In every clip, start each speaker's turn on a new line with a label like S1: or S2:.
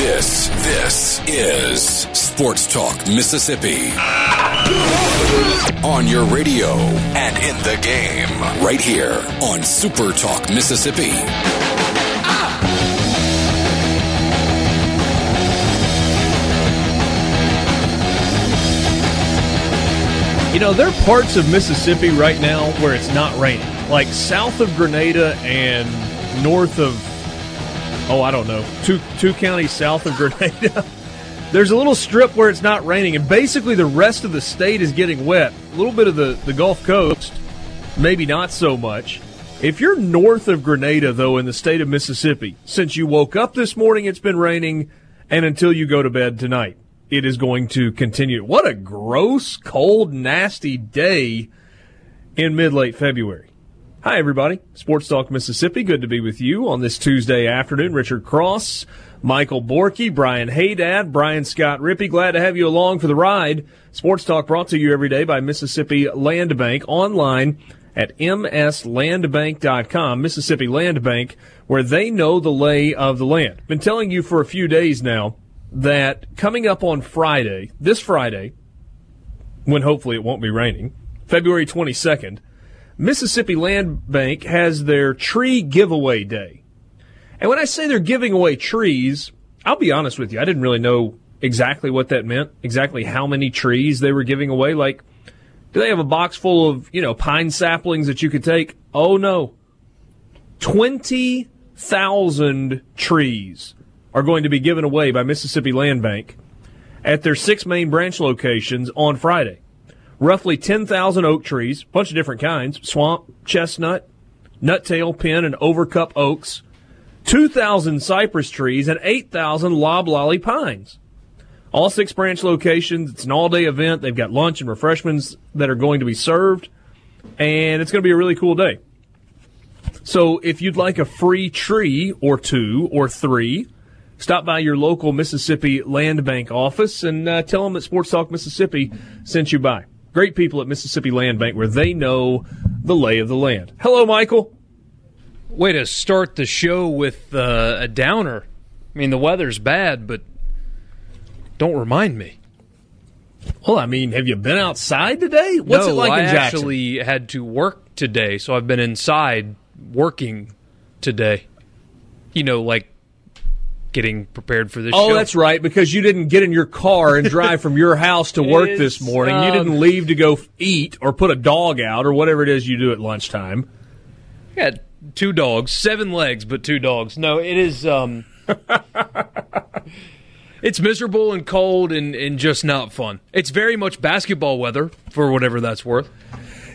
S1: This, this is Sports Talk Mississippi. On your radio and in the game, right here on Super Talk Mississippi.
S2: You know, there are parts of Mississippi right now where it's not raining. Like south of Grenada and north of, oh, I don't know, two, two counties south of Grenada. There's a little strip where it's not raining, and basically the rest of the state is getting wet. A little bit of the, the Gulf Coast, maybe not so much. If you're north of Grenada, though, in the state of Mississippi, since you woke up this morning, it's been raining, and until you go to bed tonight it is going to continue. What a gross, cold, nasty day in mid late February. Hi, everybody. Sports Talk Mississippi. Good to be with you on this Tuesday afternoon. Richard Cross, Michael Borky, Brian Hadad, Brian Scott Rippey. Glad to have you along for the ride. Sports Talk brought to you every day by Mississippi Land Bank online at mslandbank.com, Mississippi Land Bank, where they know the lay of the land. Been telling you for a few days now that coming up on Friday, this Friday, when hopefully it won't be raining, February 22nd, Mississippi Land Bank has their tree giveaway day. And when I say they're giving away trees, I'll be honest with you, I didn't really know exactly what that meant, exactly how many trees they were giving away. Like, do they have a box full of, you know, pine saplings that you could take? Oh no. 20,000 trees are going to be given away by Mississippi Land Bank at their six main branch locations on Friday. Roughly 10,000 oak trees, bunch of different kinds, swamp, chestnut, Nuttall, pin, and overcup oaks, 2,000 cypress trees, and 8,000 loblolly pines. All six branch locations. It's an all day event. They've got lunch and refreshments that are going to be served, and it's going to be a really cool day. So if you'd like a free tree or two or three, Stop by your local Mississippi Land Bank office and uh, tell them that Sports Talk Mississippi sent you by. Great people at Mississippi Land Bank where they know the lay of the land. Hello, Michael.
S3: Way to start the show with uh, a downer. I mean, the weather's bad, but don't remind me.
S2: Well, I mean, have you been outside today? What's
S3: no,
S2: it like
S3: I
S2: in Jackson?
S3: actually had to work today, so I've been inside working today. You know, like getting prepared for this
S2: oh,
S3: show.
S2: that's right, because you didn't get in your car and drive from your house to work this morning. Um, you didn't leave to go eat or put a dog out or whatever it is you do at lunchtime.
S3: Yeah, two dogs, seven legs, but two dogs. No, it is. Um, it's miserable and cold and, and just not fun. It's very much basketball weather for whatever that's worth.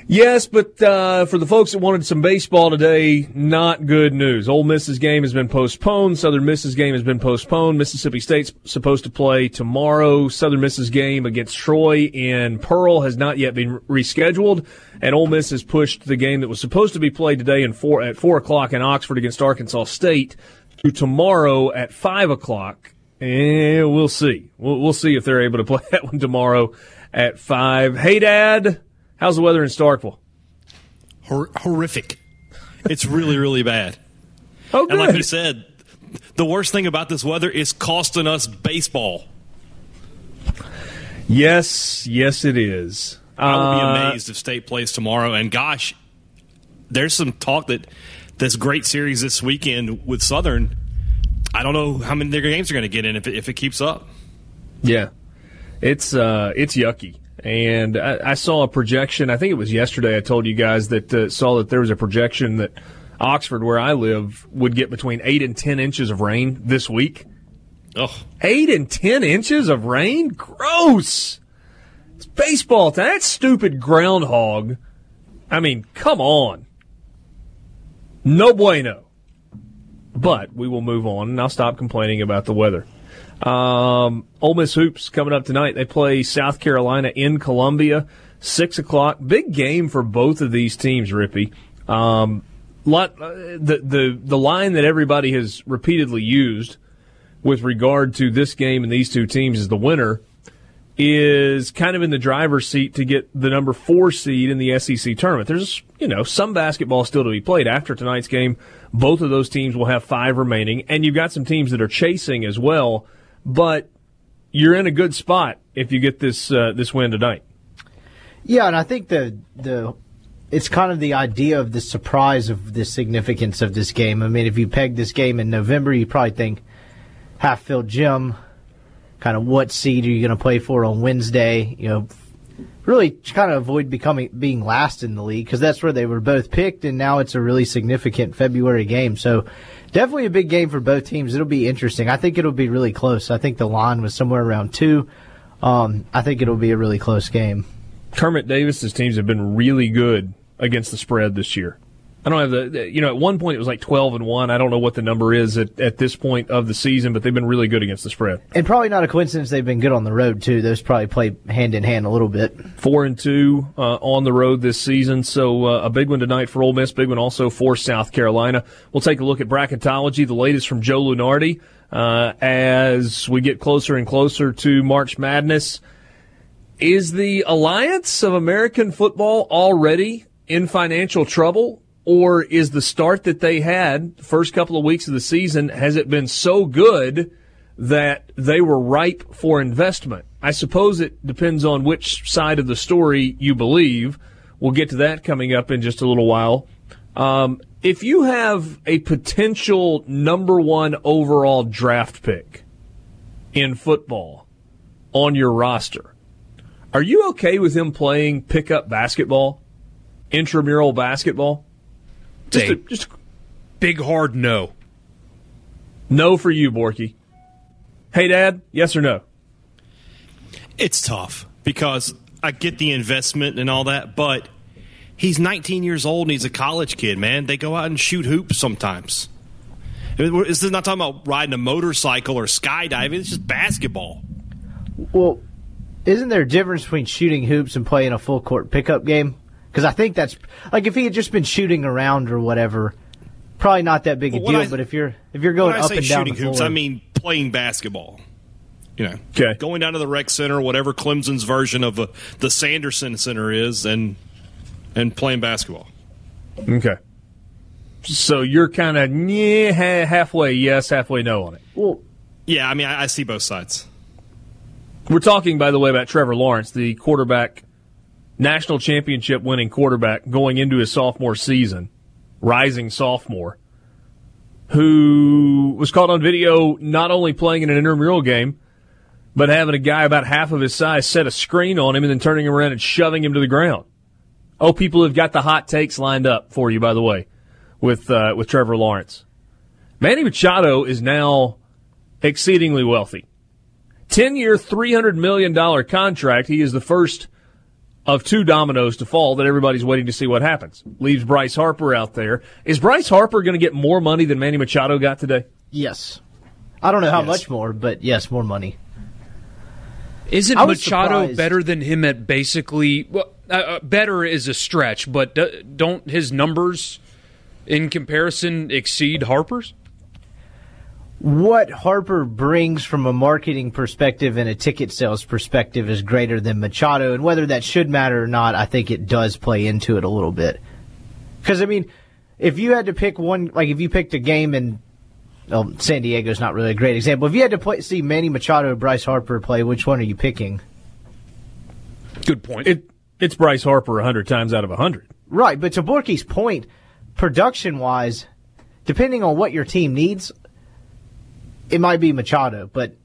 S2: Yes, but uh, for the folks that wanted some baseball today, not good news. Ole Miss's game has been postponed. Southern Miss's game has been postponed. Mississippi State's supposed to play tomorrow. Southern Miss's game against Troy in Pearl has not yet been rescheduled, and Ole Miss has pushed the game that was supposed to be played today in four, at four o'clock in Oxford against Arkansas State to tomorrow at five o'clock. And we'll see. We'll, we'll see if they're able to play that one tomorrow at five. Hadad. How's the weather in Starkville?
S4: Hor- horrific. It's really, really bad.
S2: Oh, good.
S4: And like you said, the worst thing about this weather is costing us baseball.
S2: Yes, yes, it is.
S4: I would be
S2: Uh,
S4: amazed if State plays tomorrow. And gosh, there's some talk that this great series this weekend with Southern. I don't know how many their games are going to get in if it, if it keeps up.
S2: Yeah, it's uh, it's yucky. And I, I saw a projection. I think it was yesterday. I told you guys that uh, saw that there was a projection that Oxford, where I live, would get between eight and ten inches of rain this week.
S4: Oh,
S2: Eight and ten inches of rain? Gross. It's baseball time. That stupid groundhog. I mean, come on. No bueno. But we will move on, and I'll stop complaining about the weather. Um, Ole Miss hoops coming up tonight. They play South Carolina in Columbia, six o'clock. Big game for both of these teams. Rippey, um, lot uh, the the the line that everybody has repeatedly used with regard to this game and these two teams is the winner is kind of in the driver's seat to get the number four seed in the SEC tournament. There's, you know, some basketball still to be played after tonight's game. Both of those teams will have five remaining, and you've got some teams that are chasing as well. But you're in a good spot if you get this uh, this win tonight.
S5: Yeah, and I think the the it's kind of the idea of the surprise of the significance of this game. I mean, if you peg this game in November, you probably think half filled gym kind of what seed are you going to play for on Wednesday? You know, really kind of avoid becoming being last in the league because that's where they were both picked, and now it's a really significant February game. So definitely a big game for both teams. It'll be interesting. I think it'll be really close. I think the line was somewhere around two. Um, I think it'll be a really close game.
S2: Kermit Davis's teams have been really good against the spread this year. I don't have the, you know, at one point it was like 12 and 1. I don't know what the number is at, at this point of the season, but they've been really good against the spread.
S5: And probably not a coincidence they've been good on the road, too. Those probably play hand in hand a little bit.
S2: 4 and 2 uh, on the road this season. So uh, a big one tonight for Ole Miss, big one also for South Carolina. We'll take a look at bracketology, the latest from Joe Lunardi uh, as we get closer and closer to March Madness. Is the Alliance of American Football already in financial trouble? Or is the start that they had the first couple of weeks of the season, has it been so good that they were ripe for investment? I suppose it depends on which side of the story you believe. We'll get to that coming up in just a little while. Um, if you have a potential number one overall draft pick in football on your roster, are you okay with him playing pickup basketball, intramural basketball?
S3: Just, a, just big hard no.
S2: No for you, Borky. Hadad, yes or no?
S4: It's tough because I get the investment and all that, but he's 19 years old and he's a college kid, man. They go out and shoot hoops sometimes. This is not talking about riding a motorcycle or skydiving. It's just basketball.
S5: Well, isn't there a difference between shooting hoops and playing a full court pickup game? Because I think that's like if he had just been shooting around or whatever, probably not that big a deal. I, but if you're if you're going up and down
S4: shooting hoops, I mean playing basketball. You know,
S2: okay.
S4: going down to the rec center, whatever Clemson's version of a, the Sanderson Center is, and and playing basketball.
S2: Okay. So you're kind of yeah, halfway yes, halfway no on it.
S5: Well,
S4: yeah, I mean, I, I see both sides.
S2: We're talking, by the way, about Trevor Lawrence, the quarterback national championship winning quarterback going into his sophomore season, rising sophomore, who was caught on video not only playing in an intramural game, but having a guy about half of his size set a screen on him and then turning around and shoving him to the ground. Oh, people have got the hot takes lined up for you, by the way, with uh, with Trevor Lawrence. Manny Machado is now exceedingly wealthy. 10 year, $300 million contract. He is the first of two dominoes to fall that everybody's waiting to see what happens. Leaves Bryce Harper out there. Is Bryce Harper going to get more money than Manny Machado got today?
S5: Yes. I don't know how yes. much more, but yes, more money.
S3: Isn't Machado surprised. better than him at basically? Well, uh, uh better is a stretch, but don't his numbers in comparison exceed Harper's?
S5: What Harper brings from a marketing perspective and a ticket sales perspective is greater than Machado, and whether that should matter or not, I think it does play into it a little bit. Because I mean, if you had to pick one, like if you picked a game in well, San Diego's not really a great example. If you had to play, see Manny Machado or Bryce Harper play, which one are you picking?
S3: Good point.
S2: It, it's Bryce Harper hundred times out of hundred.
S5: Right, but to Borky's point, production wise, depending on what your team needs, it might be Machado, but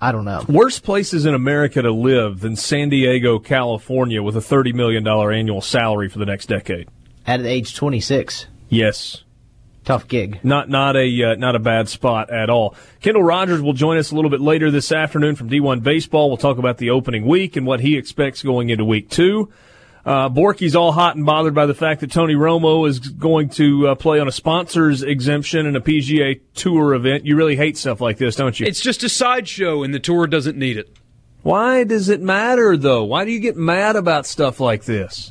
S5: I don't know.
S2: Worst places in America to live than San Diego, California, with a $30 million annual salary for the next decade.
S5: At age 26.
S2: Yes.
S5: Tough gig.
S2: Not not a uh, not a bad spot at all. Kendall Rogers will join us a little bit later this afternoon from D1 Baseball. We'll talk about the opening week and what he expects going into week two. Uh, Borky's all hot and bothered by the fact that Tony Romo is going to uh, play on a sponsor's exemption in a PGA Tour event. You really hate stuff like this, don't you?
S3: It's just a sideshow, and the tour doesn't need it.
S2: Why does it matter, though? Why do you get mad about stuff like this?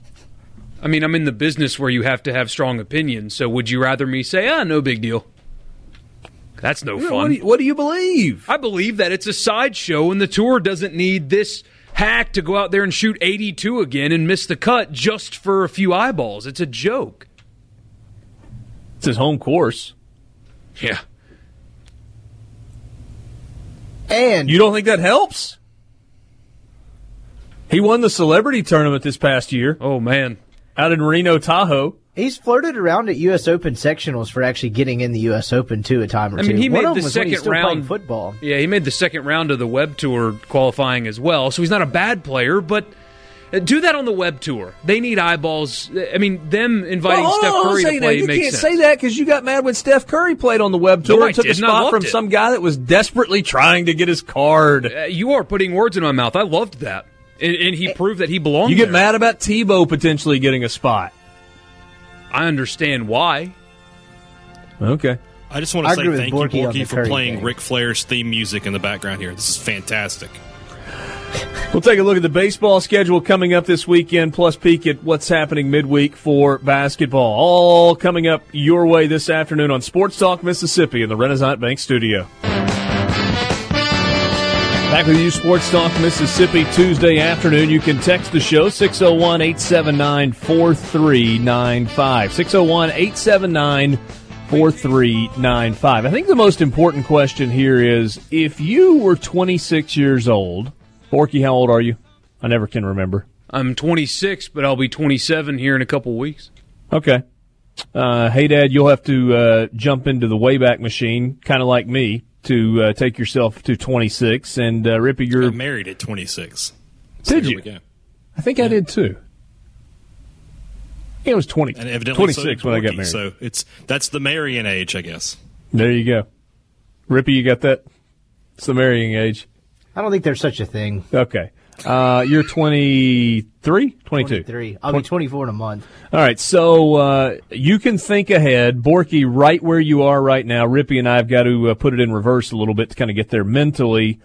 S3: I mean, I'm in the business where you have to have strong opinions. So, would you rather me say, "Ah, no big deal"? That's no fun.
S2: What do, you, what do you believe?
S3: I believe that it's a sideshow, and the tour doesn't need this hack to go out there and shoot 82 again and miss the cut just for a few eyeballs. It's a joke.
S2: It's his home course.
S3: Yeah.
S5: And
S2: you don't think that helps? He won the celebrity tournament this past year.
S3: Oh man,
S2: out in Reno Tahoe.
S5: He's flirted around at U.S. Open sectionals for actually getting in the U.S. Open too a time or two.
S3: I mean, he
S5: One
S3: made the second round
S5: football.
S3: Yeah, he made the second round of the Web Tour qualifying as well. So he's not a bad player, but uh, do that on the Web Tour. They need eyeballs. I mean, them inviting
S2: well,
S3: Steph Curry to play
S2: you
S3: makes
S2: can't
S3: sense.
S2: say that because you got mad when Steph Curry played on the Web Tour
S3: no,
S2: and took a spot from
S3: it.
S2: some guy that was desperately trying to get his card.
S3: Uh, you are putting words in my mouth. I loved that, and, and he proved that he belonged.
S2: You get
S3: there.
S2: mad about Tebow potentially getting a spot.
S3: I understand why.
S2: Okay.
S4: I just want to say thank you, Borky, for playing game. Ric Flair's theme music in the background here. This is fantastic.
S2: We'll take a look at the baseball schedule coming up this weekend, plus peek at what's happening midweek for basketball. All coming up your way this afternoon on Sports Talk Mississippi in the Renaissance Bank Studio. Back with you, Sports Talk Mississippi, Tuesday afternoon. You can text the show 601 879 4395. 601 879 4395. I think the most important question here is if you were 26 years old, Borky, how old are you? I never can remember.
S3: I'm 26, but I'll be 27 here in a couple weeks.
S2: Okay. Uh, Hadad, you'll have to uh, jump into the Wayback Machine, kind of like me to uh, take yourself to 26. And uh, Rippey, you're
S4: married at 26.
S2: So did you? I think yeah. I did too. Yeah, it was 20.
S4: And evidently
S2: 26
S4: so
S2: when I got married.
S4: So it's that's the marrying age, I guess.
S2: There you go. Rippey, you got that? It's the marrying age.
S5: I don't think there's such a thing.
S2: Okay. Uh, you're 23? 22.
S5: 23. I'll 20. be 24 in a month.
S2: All right. So uh, you can think ahead. Borky, right where you are right now, Rippey and I have got to uh, put it in reverse a little bit to kind of get there mentally.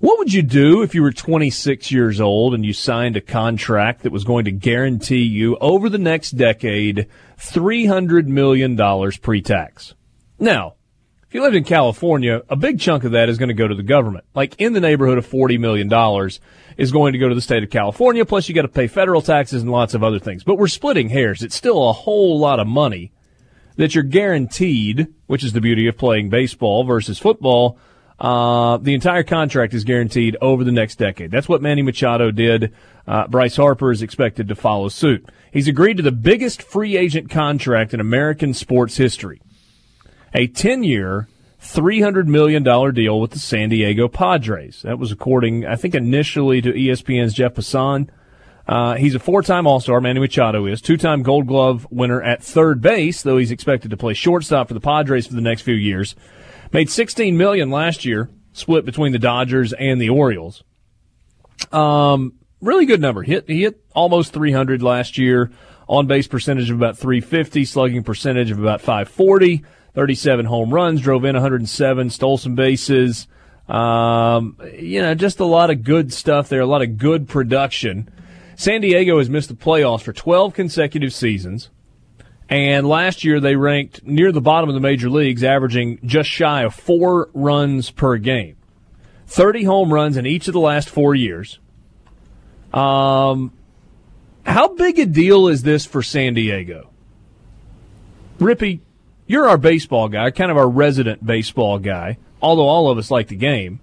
S2: What would you do if you were 26 years old and you signed a contract that was going to guarantee you over the next decade $300 million pre tax? Now, if you lived in California, a big chunk of that is going to go to the government. Like in the neighborhood of $40 million is going to go to the state of California. Plus you got to pay federal taxes and lots of other things. But we're splitting hairs. It's still a whole lot of money that you're guaranteed, which is the beauty of playing baseball versus football. Uh, the entire contract is guaranteed over the next decade. That's what Manny Machado did. Uh, Bryce Harper is expected to follow suit. He's agreed to the biggest free agent contract in American sports history a 10 year, $300 million deal with the San Diego Padres. That was according, I think, initially to ESPN's Jeff Passan. Uh, he's a four-time All-Star, Manny Machado is. Two-time Gold Glove winner at third base, though he's expected to play shortstop for the Padres for the next few years. Made 16 million last year, split between the Dodgers and the Orioles. Um, really good number. Hit, he hit almost 300 last year. On base percentage of about 350, slugging percentage of about 540. 37 home runs, drove in 107, stole some bases. Um, you know, just a lot of good stuff there, a lot of good production. San Diego has missed the playoffs for 12 consecutive seasons. And last year they ranked near the bottom of the major leagues, averaging just shy of four runs per game. 30 home runs in each of the last four years. Um, how big a deal is this for San Diego? Rippey, you're our baseball guy, kind of our resident baseball guy, although all of us like the game.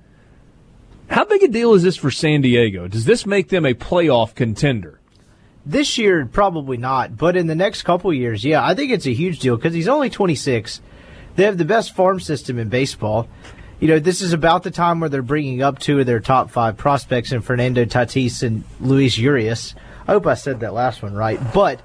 S2: How big a deal is this for San Diego? Does this make them a playoff contender?
S5: This year, probably not, but in the next couple years, yeah, I think it's a huge deal because he's only 26. They have the best farm system in baseball. You know, this is about the time where they're bringing up two of their top five prospects in Fernando Tatis and Luis Urias. I hope I said that last one right. But,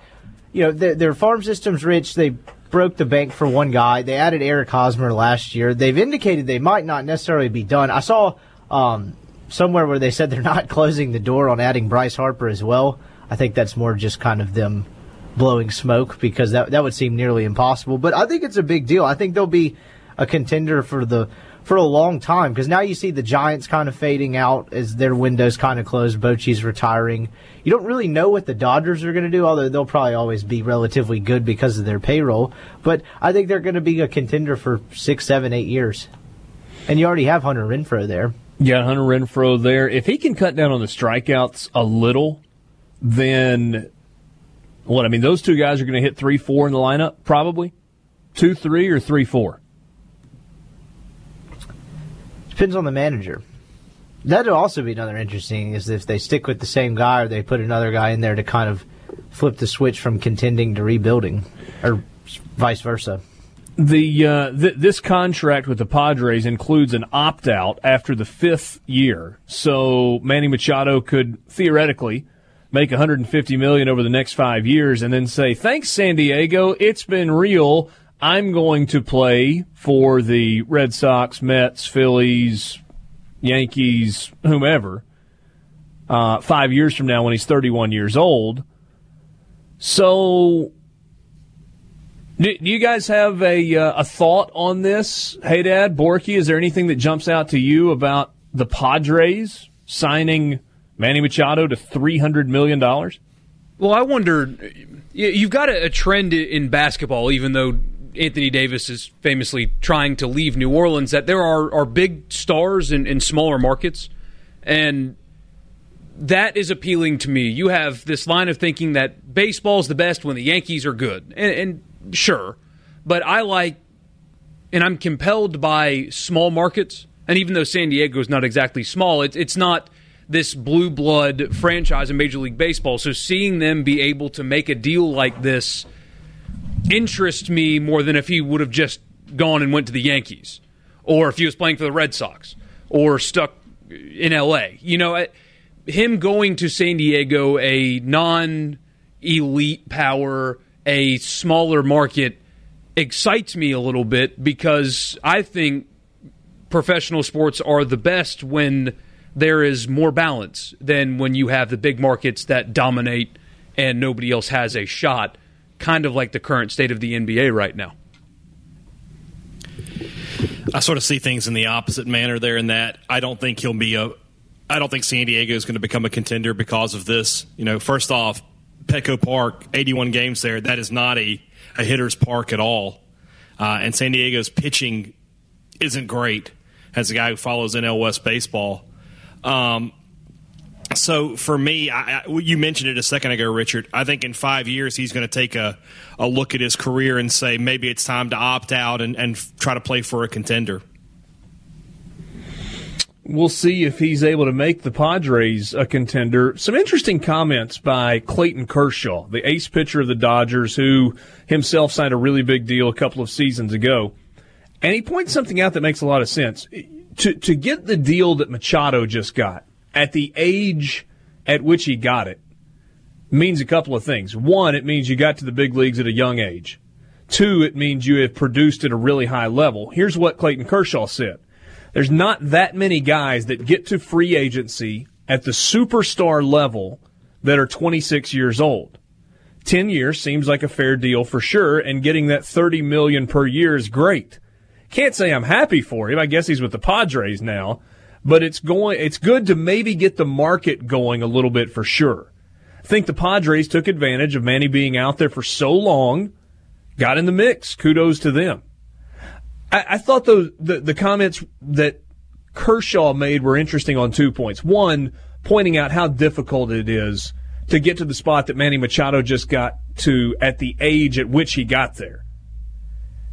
S5: you know, their, their farm system's rich. They broke the bank for one guy. They added Eric Hosmer last year. They've indicated they might not necessarily be done. I saw um, somewhere where they said they're not closing the door on adding Bryce Harper as well. I think that's more just kind of them blowing smoke because that that would seem nearly impossible. But I think it's a big deal. I think they'll be a contender for the for a long time because now you see the Giants kind of fading out as their windows kind of closed. Bochy's retiring. You don't really know what the Dodgers are going to do, although they'll probably always be relatively good because of their payroll. But I think they're going to be a contender for six, seven, eight years. And you already have Hunter Renfroe there.
S2: Yeah, Hunter Renfroe there. If he can cut down on the strikeouts a little, then what? I mean, those two guys are going to hit three, four in the lineup, probably two, three, or three, four.
S5: Depends on the manager. That'd also be another interesting is if they stick with the same guy or they put another guy in there to kind of flip the switch from contending to rebuilding, or vice versa.
S2: The uh, th- this contract with the Padres includes an opt out after the fifth year, so Manny Machado could theoretically make 150 million over the next five years, and then say, "Thanks, San Diego. It's been real. I'm going to play for the Red Sox, Mets, Phillies, Yankees, whomever, uh, five years from now when he's 31 years old. So, do, do you guys have a, uh, a thought on this? Hadad, Borky, is there anything that jumps out to you about the Padres signing Manny Machado to $300 million?
S3: Well, I wonder. You've got a trend in basketball, even though Anthony Davis is famously trying to leave New Orleans, that there are, are big stars in, in smaller markets. And that is appealing to me. You have this line of thinking that baseball is the best when the Yankees are good. And, and sure. But I like, and I'm compelled by small markets. And even though San Diego is not exactly small, it, it's not this blue blood franchise in Major League Baseball. So seeing them be able to make a deal like this interest me more than if he would have just gone and went to the Yankees or if he was playing for the Red Sox or stuck in LA. You know, him going to San Diego, a non elite power, a smaller market, excites me a little bit because I think professional sports are the best when there is more balance than when you have the big markets that dominate and nobody else has a shot kind of like the current state of the NBA right now.
S4: I sort of see things in the opposite manner there in that I don't think he'll be a I don't think San Diego is going to become a contender because of this. You know, first off, Petco Park, 81 games there, that is not a, a hitter's park at all. Uh, and San Diego's pitching isn't great as a guy who follows NL West baseball. Um, so for me, I, you mentioned it a second ago, Richard. I think in five years he's going to take a, a look at his career and say maybe it's time to opt out and, and try to play for a contender.
S2: We'll see if he's able to make the Padres a contender. Some interesting comments by Clayton Kershaw, the ace pitcher of the Dodgers, who himself signed a really big deal a couple of seasons ago. And he points something out that makes a lot of sense. To, to get the deal that Machado just got, at the age at which he got it means a couple of things. One, it means you got to the big leagues at a young age. Two, it means you have produced at a really high level. Here's what Clayton Kershaw said. There's not that many guys that get to free agency at the superstar level that are 26 years old. 10 years seems like a fair deal for sure, and getting that 30 million per year is great. Can't say I'm happy for him. I guess he's with the Padres now, but it's going, it's good to maybe get the market going a little bit for sure. I think the Padres took advantage of Manny being out there for so long, got in the mix. Kudos to them. I, I thought the, the, the comments that Kershaw made were interesting on two points. One, pointing out how difficult it is to get to the spot that Manny Machado just got to at the age at which he got there.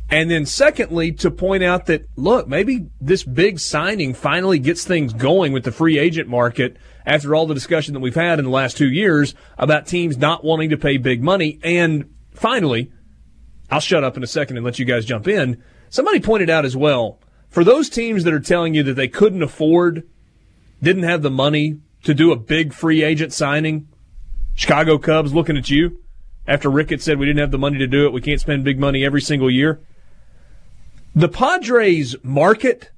S2: And then secondly, to point out that, look, maybe this big signing finally gets things going with the free agent market after all the discussion that we've had in the last two years about teams not wanting to pay big money. And finally, I'll shut up in a second and let you guys jump in. Somebody pointed out as well, for those teams that are telling you that they couldn't afford, didn't have the money to do a big free agent signing, Chicago Cubs looking at you after Ricketts said we didn't have the money to do it. We can't spend big money every single year. The Padres market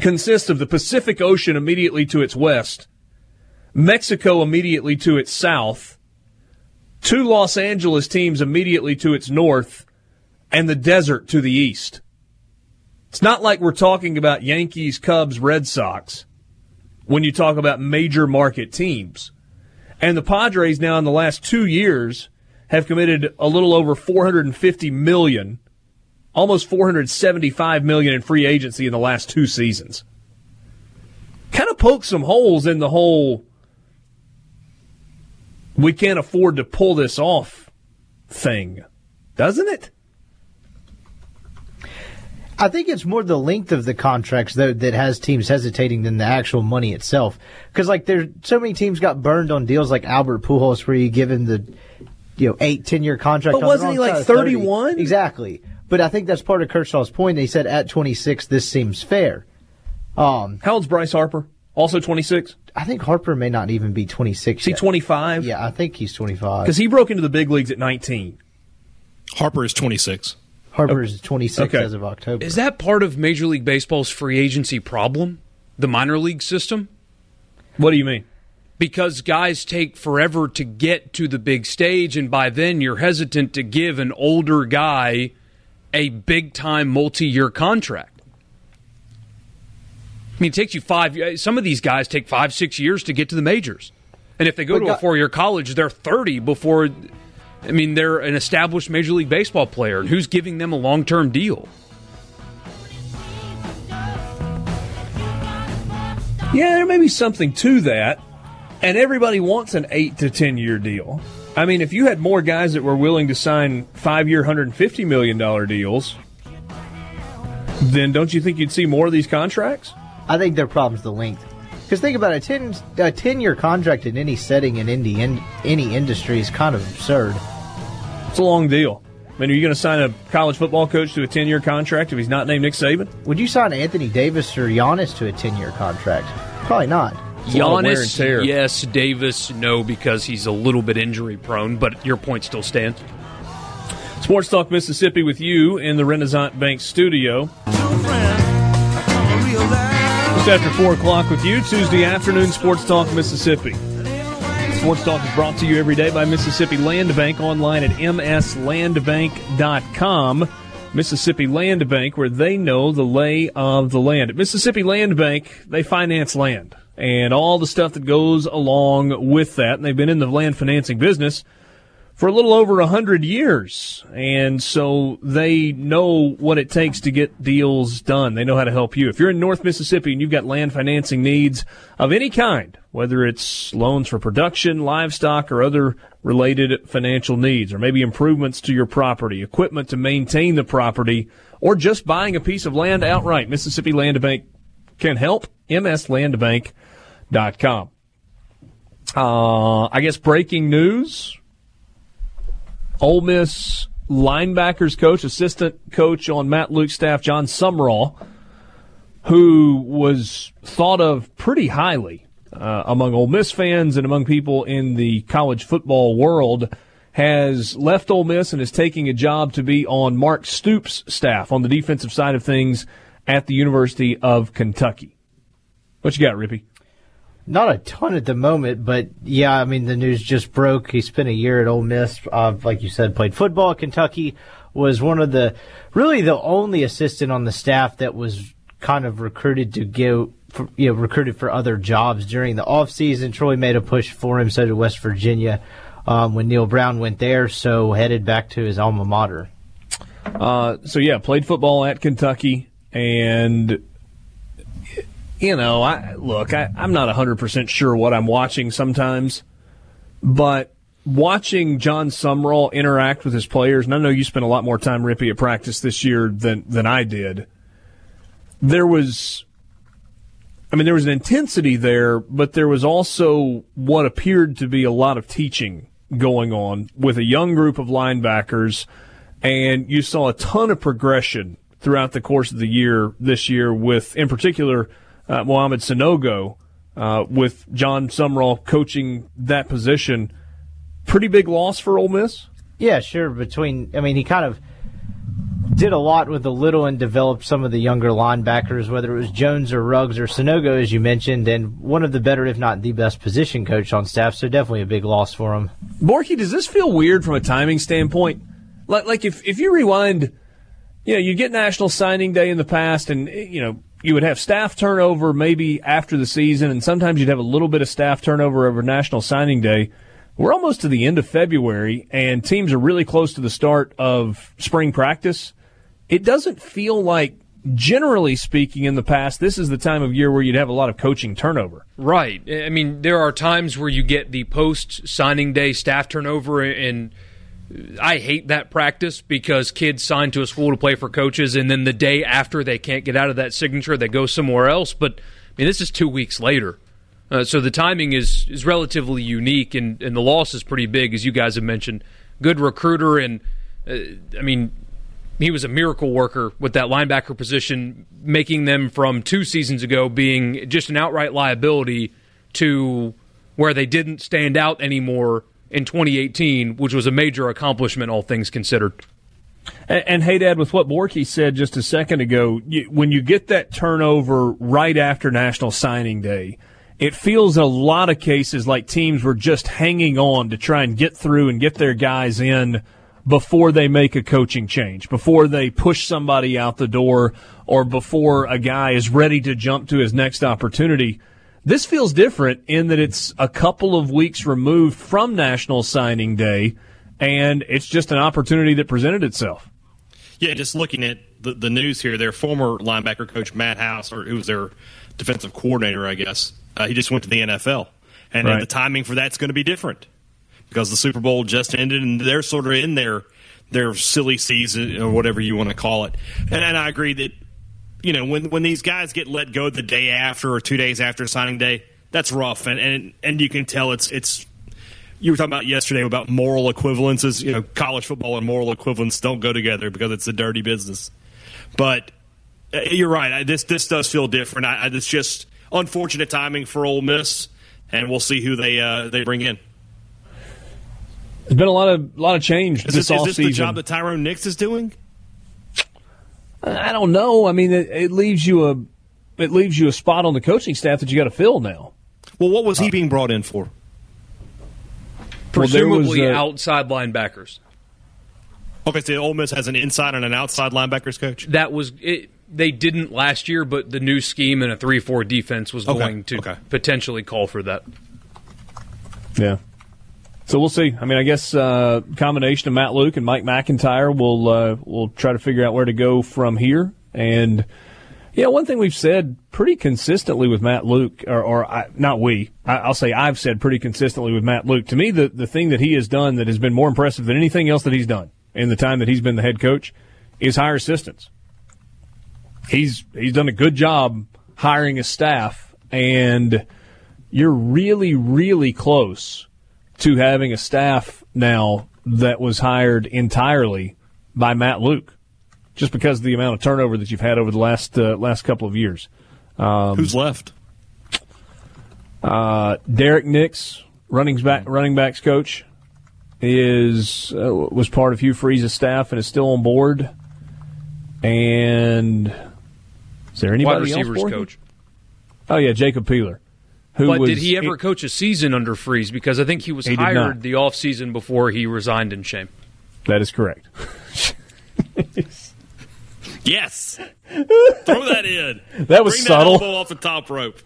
S2: consists of the Pacific Ocean immediately to its west, Mexico immediately to its south, two Los Angeles teams immediately to its north, and the desert to the east. It's not like we're talking about Yankees, Cubs, Red Sox when you talk about major market teams. And the Padres now in the last two years have committed a little over 450 million, almost 475 million in free agency in the last two seasons. Kind of pokes some holes in the whole we can't afford to pull this off thing, doesn't it?
S5: I think it's more the length of the contracts that that has teams hesitating than the actual money itself. Because like there's so many teams got burned on deals like Albert Pujols, where you give him the you know eight ten year contract.
S2: But wasn't he like thirty one?
S5: Exactly. But I think that's part of Kershaw's point. He said at twenty six, this seems fair.
S2: Um, How old's Bryce Harper? Also twenty six.
S5: I think Harper may not even be twenty six.
S2: Is he twenty five?
S5: Yeah, I think he's twenty five
S2: because he broke into the big leagues at nineteen.
S4: Harper is twenty six.
S5: Harper is 26 okay. as of October.
S3: Is that part of Major League Baseball's free agency problem? The minor league system?
S2: What do you mean?
S3: Because guys take forever to get to the big stage, and by then you're hesitant to give an older guy a big time multi year contract. I mean, it takes you five. Uh, some of these guys take five, six years to get to the majors, and if they go but to a four year college, they're thirty before I mean, they're an established Major League Baseball player, and who's giving them a long term deal?
S2: Yeah, there may be something to that. And everybody wants an 8 to 10 year deal. I mean, if you had more guys that were willing to sign five year, $150 million deals, then don't you think you'd see more of these contracts?
S5: I think their problem's the length. Because think about it, a 10, a 10 year contract in any setting in any, in, any industry is kind of absurd.
S2: It's a long deal. I mean, are you going to sign a college football coach to a 10 year contract if he's not named Nick Saban?
S5: Would you sign Anthony Davis or Giannis to a 10 year contract? Probably not.
S3: Giannis, yes. Davis, no, because he's a little bit injury prone, but your point still stands.
S2: Sports Talk Mississippi with you in the Renaissance Bank studio. Just after 4 o'clock with you, Tuesday afternoon, Sports Talk Mississippi. Sports Talk is brought to you every day by Mississippi Land Bank online at mslandbank.com. Mississippi Land Bank, where they know the lay of the land. At Mississippi Land Bank, they finance land and all the stuff that goes along with that. And they've been in the land financing business for a little over a hundred years. And so they know what it takes to get deals done. They know how to help you. If you're in North Mississippi and you've got land financing needs of any kind, whether it's loans for production, livestock, or other related financial needs, or maybe improvements to your property, equipment to maintain the property, or just buying a piece of land outright, Mississippi Land Bank can help. MSLandbank.com. Uh, I guess breaking news Ole Miss linebackers coach, assistant coach on Matt Luke's staff, Jon Sumrall, who was thought of pretty highly uh, among Ole Miss fans and among people in the college football world, has left Ole Miss and is taking a job to be on Mark Stoops' staff on the defensive side of things at the University of Kentucky. What you got, Rippey?
S5: Not a ton at the moment, but yeah, I mean the news just broke. He spent a year at Ole Miss, uh, like you said, played football at Kentucky. Was one of the really the only assistant on the staff that was kind of recruited to go, for, you know, recruited for other jobs during the offseason. Troy made a push for him, so did West Virginia um, when Neil Brown went there. So headed back to his alma mater.
S2: Uh, so yeah, played football at Kentucky and you know, I look, I, I'm not 100% sure what I'm watching sometimes, but watching Jon Sumrall interact with his players, and I know you spent a lot more time, Rippey, at practice this year than, than I did. There was, I mean, there was an intensity there, but there was also what appeared to be a lot of teaching going on with a young group of linebackers, and you saw a ton of progression throughout the course of the year this year with, in particular, uh, Mohamed Sanogo uh, with Jon Sumrall coaching that position. Pretty big loss for Ole Miss.
S5: Yeah, sure. Between, I mean, he kind of did a lot with the little and developed some of the younger linebackers, whether it was Jones or Ruggs or Sanogo, as you mentioned, and one of the better, if not the best, position coach on staff. So definitely a big loss for him.
S2: Borky, does this feel weird from a timing standpoint? Like, like if if you rewind, you know, you get National Signing Day in the past, and you know you would have staff turnover maybe after the season, and sometimes you'd have a little bit of staff turnover over National Signing Day. We're almost to the end of February, and teams are really close to the start of spring practice. It doesn't feel like, generally speaking, in the past, this is the time of year where you'd have a lot of coaching turnover.
S3: Right. I mean, there are times where you get the post signing day staff turnover, and I hate that practice because kids sign to a school to play for coaches, and then the day after they can't get out of that signature, they go somewhere else. But I mean, this is two weeks later. Uh, so the timing is is relatively unique, and, and the loss is pretty big, as you guys have mentioned. Good recruiter, and uh, I mean, he was a miracle worker with that linebacker position, making them from two seasons ago being just an outright liability to where they didn't stand out anymore in 2018, which was a major accomplishment, all things considered.
S2: And, and Hadad, with what Borky said just a second ago, you, when you get that turnover right after National Signing Day it feels a lot of cases like teams were just hanging on to try and get through and get their guys in before they make a coaching change, before they push somebody out the door, or before a guy is ready to jump to his next opportunity. This feels different in that it's a couple of weeks removed from National Signing Day, and it's just an opportunity that presented itself.
S4: Yeah, just looking at the, the news here, their former linebacker coach Matt House, or who was their defensive coordinator, I guess, uh, he just went to the NFL, and, right. the timing for that's going to be different because the Super Bowl just ended, and they're sort of in their their silly season or whatever you want to call it. And, and I agree that you know when when these guys get let go the day after or two days after signing day, that's rough, and and and you can tell it's it's. You were talking about yesterday about moral equivalences. You know, college football and moral equivalence don't go together because it's a dirty business. But uh, you're right. This this does feel different. I, I, it's just unfortunate timing for Ole Miss, and we'll see who they uh, they bring in.
S2: There's been a lot of lot of change
S4: is
S2: this,
S4: this, is this the job that Tyrone Nix is doing?
S2: I don't know. I mean, it, it, leaves you a it leaves you a spot on the coaching staff that you got to fill now.
S4: Well, what was he uh, being brought in for?
S3: Presumably well, was, uh, outside linebackers.
S4: Okay, so Ole Miss has an inside and an outside linebackers coach.
S3: That was it they didn't last year, but the new scheme and a three-four defense was okay. going to okay. potentially call for that.
S2: Yeah. So we'll see. I mean, I guess uh, combination of Matt Luke and Mike MacIntyre will uh, will try to figure out where to go from here. And yeah, one thing we've said pretty consistently with Matt Luke, or, or I, not we, I, will say I've said pretty consistently with Matt Luke. To me, the the thing that he has done that has been more impressive than anything else that he's done in the time that he's been the head coach is hire assistants he's he's done a good job hiring a staff, and you're really really close to having a staff now that was hired entirely by Matt Luke, just because of the amount of turnover that you've had over the last uh, last couple of years.
S4: Um, Who's left?
S2: Uh, Derrick Nix, running back running backs coach, is uh, was part of Hugh Freeze's staff and is still on board. And is there anybody
S3: Wide receivers
S2: else
S3: coach?
S2: Oh yeah, Jacob Peeler.
S3: Who but was, did he ever coach a season under Freeze? Because I think he was he hired the off season before he resigned in shame.
S2: That is correct.
S4: yes, throw that in.
S2: That was
S4: Bring
S2: subtle.
S4: That off the top rope.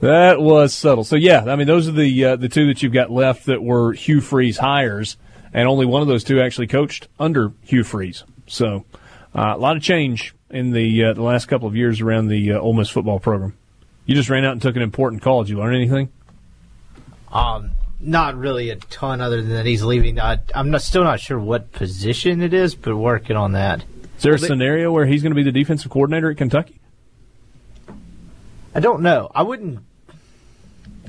S2: That was subtle. So yeah, I mean those are the uh, the two that you've got left that were Hugh Freeze hires, and only one of those two actually coached under Hugh Freeze. So uh, a lot of change in the uh, the last couple of years around the uh, Ole Miss football program? You just ran out and took an important call. Did you learn anything?
S5: Um, not really a ton other than that he's leaving. I, am not, still not sure what position it is, but working on that.
S2: Is there a scenario where he's going to be the defensive coordinator at Kentucky?
S5: I don't know. I wouldn't.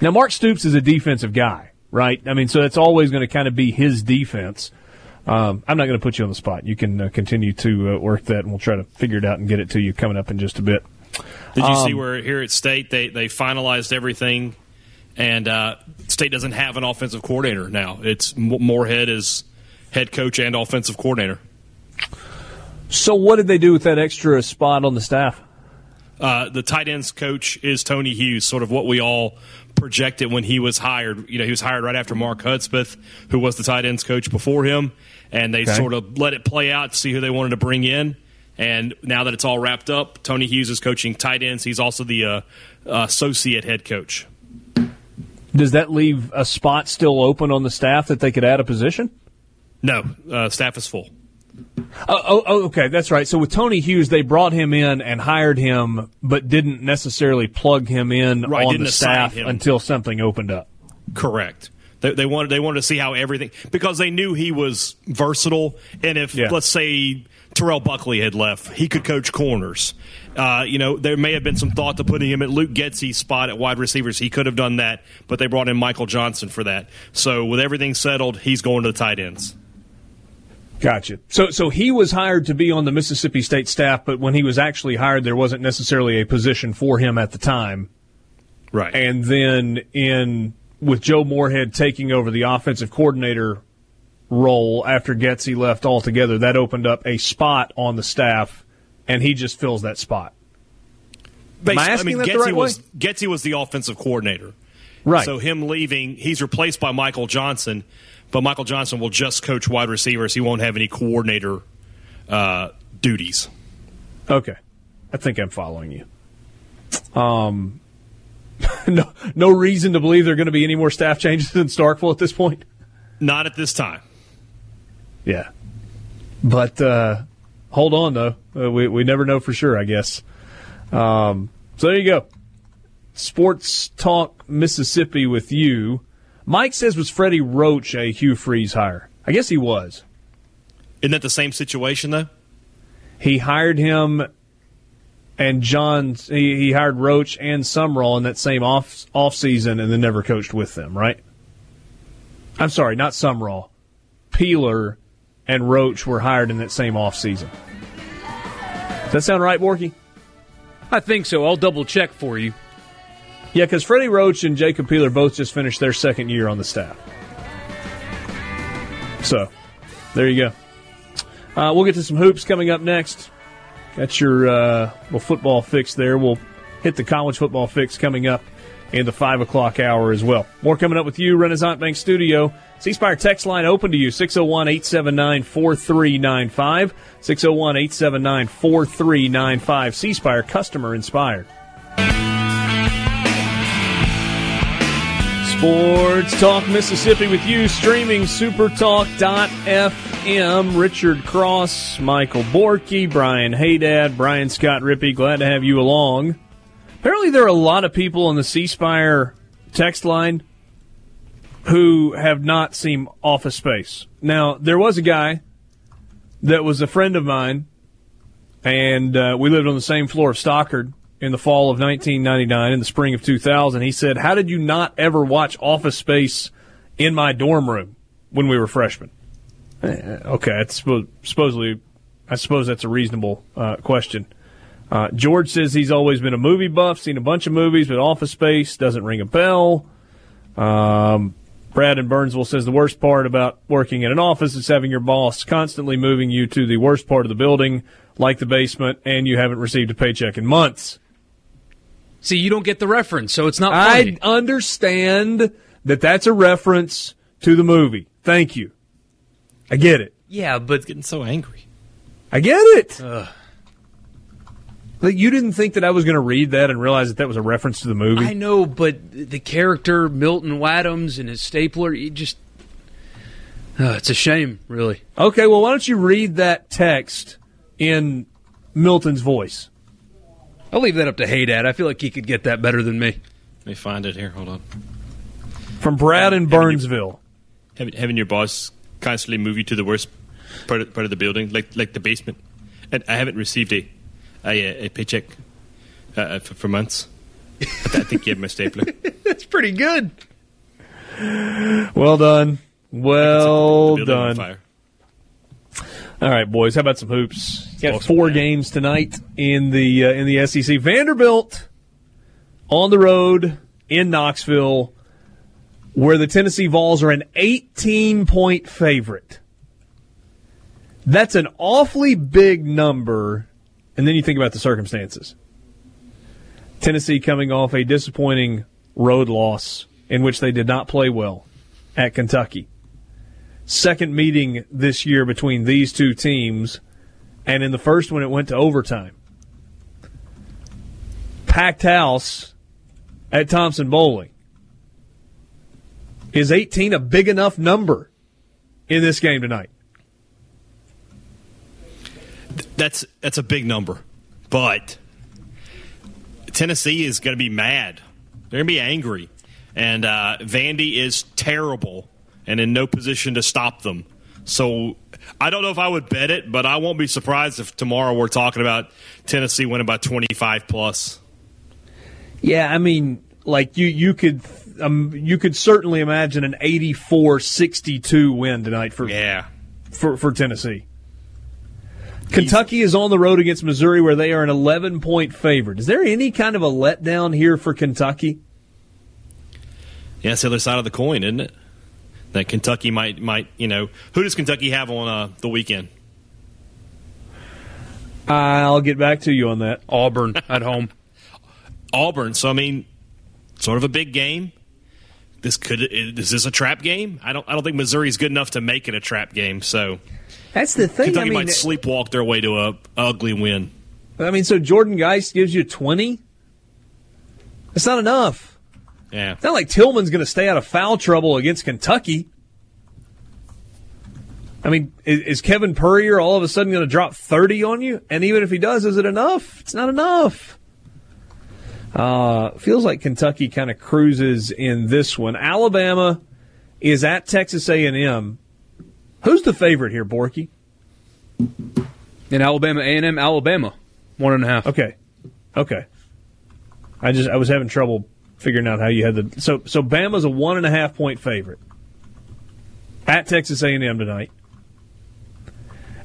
S2: Now, Mark Stoops is a defensive guy, right? I mean, so it's always going to kind of be his defense. Um, I'm not going to put you on the spot. You can uh, continue to uh, work that, and we'll try to figure it out and get it to you coming up in just a bit.
S4: Did you um, see where here at State they, they finalized everything, and uh, State doesn't have an offensive coordinator now? It's Moorhead is head coach and offensive coordinator.
S2: So, what did they do with that extra spot on the staff?
S4: Uh, the tight ends coach is Tony Hughes, sort of what we all projected when he was hired. You know, he was hired right after Mark Hudspeth, who was the tight ends coach before him, and they okay. sort of let it play out to see who they wanted to bring in. And now that it's all wrapped up, Tony Hughes is coaching tight ends. He's also the uh, associate head coach.
S2: Does that leave a spot still open on the staff that they could add a position?
S4: No, uh, staff is full.
S2: Oh, oh, oh, okay, that's right. So with Tony Hughes, they brought him in and hired him, but didn't necessarily plug him in right, on the staff until something opened up.
S4: Correct. They, they, wanted they wanted to see how everything because they knew he was versatile, and if yeah. let's say Terrell Buckley had left, he could coach corners. Uh, you know, there may have been some thought to putting him at Luke Getsy's spot at wide receivers. He could have done that, but they brought in Michael Johnson for that. So with everything settled, he's going to the tight ends.
S2: Gotcha. So, so he was hired to be on the Mississippi State staff, but when he was actually hired, there wasn't necessarily a position for him at the time.
S4: Right.
S2: And then in with Joe Moorhead taking over the offensive coordinator role after Getsy left altogether, that opened up a spot on the staff, and he just fills that spot.
S4: Am I asking I mean, that Getsy the right was way? Getsy was the offensive coordinator.
S2: Right.
S4: So him leaving, he's replaced by Michael Johnson but Michael Johnson will just coach wide receivers. He won't have any coordinator uh, duties.
S2: Okay, I think I'm following you. Um, no, no reason to believe there are going to be any more staff changes in Starkville at this point.
S4: Not at this time.
S2: Yeah, but uh, hold on though. Uh, we we never know for sure. I guess. Um, so there you go. Sports Talk Mississippi with you. Mike says was Freddie Roach a Hugh Freeze hire? I guess he was.
S4: Isn't that the same situation though?
S2: He hired him and John he, he hired Roach and Sumrall in that same off off season and then never coached with them, right? I'm sorry, not Sumrall. Peeler and Roach were hired in that same off season. Does that sound right, Borky?
S3: I think so. I'll double check for you.
S2: Yeah, because Freddie Roach and Jacob Peeler both just finished their second year on the staff. So, there you go. Uh, we'll get to some hoops coming up next. Got your uh, well football fix there. We'll hit the college football fix coming up in the 5 o'clock hour as well. More coming up with you, Renaissance Bank Studio. C Spire text line open to you, 601 879 4395. 601 879 4395. C Spire, customer inspired. Sports Talk Mississippi with you, streaming supertalk.fm. Richard Cross, Michael Borky, Brian Hadad, Brian Scott Rippey. Glad to have you along. Apparently, there are a lot of people on the C Spire text line who have not seen Office Space. Now, there was a guy that was a friend of mine, and uh, we lived on the same floor of Stockard in the fall of 1999, in the spring of 2000. He said, How did you not ever watch Office Space in my dorm room when we were freshmen? Eh, okay, supposedly, I suppose that's a reasonable uh, question. Uh, George says he's always been a movie buff, seen a bunch of movies, but Office Space doesn't ring a bell. Um, Brad in Burnsville says the worst part about working in an office is having your boss constantly moving you to the worst part of the building, like the basement, and you haven't received a paycheck in months.
S3: See, you don't get the reference, so it's not funny.
S2: I understand that that's a reference to the movie. Thank you. I get it.
S3: Yeah, but
S4: it's getting so angry.
S2: I get it. Ugh. Like you didn't think that I was going to read that and realize that that was a reference to the movie.
S3: I know, but the character Milton Waddams and his stapler, you just uh, it's a shame, really.
S2: Okay, well, why don't you read that text in Milton's voice?
S3: I'll leave that up to Hadad. I feel like he could get that better than me.
S4: Let me find it here. Hold on.
S2: From Brad in Burnsville.
S4: Having, having your boss constantly move you to the worst part of, part of the building, like like the basement, and I haven't received a a, a paycheck uh, uh for, for, months. I think you have my stapler.
S3: That's pretty good.
S2: Well done. Well done. All right, boys. How about some hoops? Got four games tonight in the uh, in the SEC. Vanderbilt on the road in Knoxville, where the Tennessee Vols are an 18 point favorite. That's an awfully big number, and then you think about the circumstances. Tennessee coming off a disappointing road loss in which they did not play well at Kentucky. Second meeting this year between these two teams, and in the first one it went to overtime. Packed house at Thompson Boling. Is 18 a big enough number in this game tonight?
S4: That's that's a big number, but Tennessee is going to be mad. They're going to be angry, and uh, Vandy is terrible and in no position to stop them. So I don't know if I would bet it, but I won't be surprised if tomorrow we're talking about Tennessee winning by 25 plus.
S2: Yeah, I mean, like you you could um, you could certainly imagine an 84-62 win tonight for
S4: Yeah.
S2: for, for Tennessee. Kentucky is on the road against Missouri where they are an 11 point favorite. Is there any kind of a letdown here for Kentucky?
S4: Yeah, it's the other side of the coin, isn't it? That Kentucky might might you know who does Kentucky have on uh, the weekend?
S2: I'll get back to you on that.
S3: Auburn at home.
S4: Auburn. So I mean, sort of a big game. This could is this a trap game? I don't I don't think Missouri's good enough to make it a trap game. So
S2: That's the thing.
S4: Kentucky
S2: I mean,
S4: might sleepwalk their way to a ugly win.
S2: I mean, so Jordan Geist gives you 20? That's not enough.
S4: Yeah,
S2: It's not like Tilmon's going to stay out of foul trouble against Kentucky. I mean, is, is Kevin Puryear all of a sudden going to drop 30 on you? And even if he does, is it enough? It's not enough. Uh, feels like Kentucky kind of cruises in this one. Alabama is at Texas A&M. Who's the favorite here, Borky?
S3: In Alabama, A and M, Alabama, one and a half.
S2: Okay, okay. I just I was having trouble figuring out how you had the so so Bama's a one and a half point favorite at Texas A and M tonight,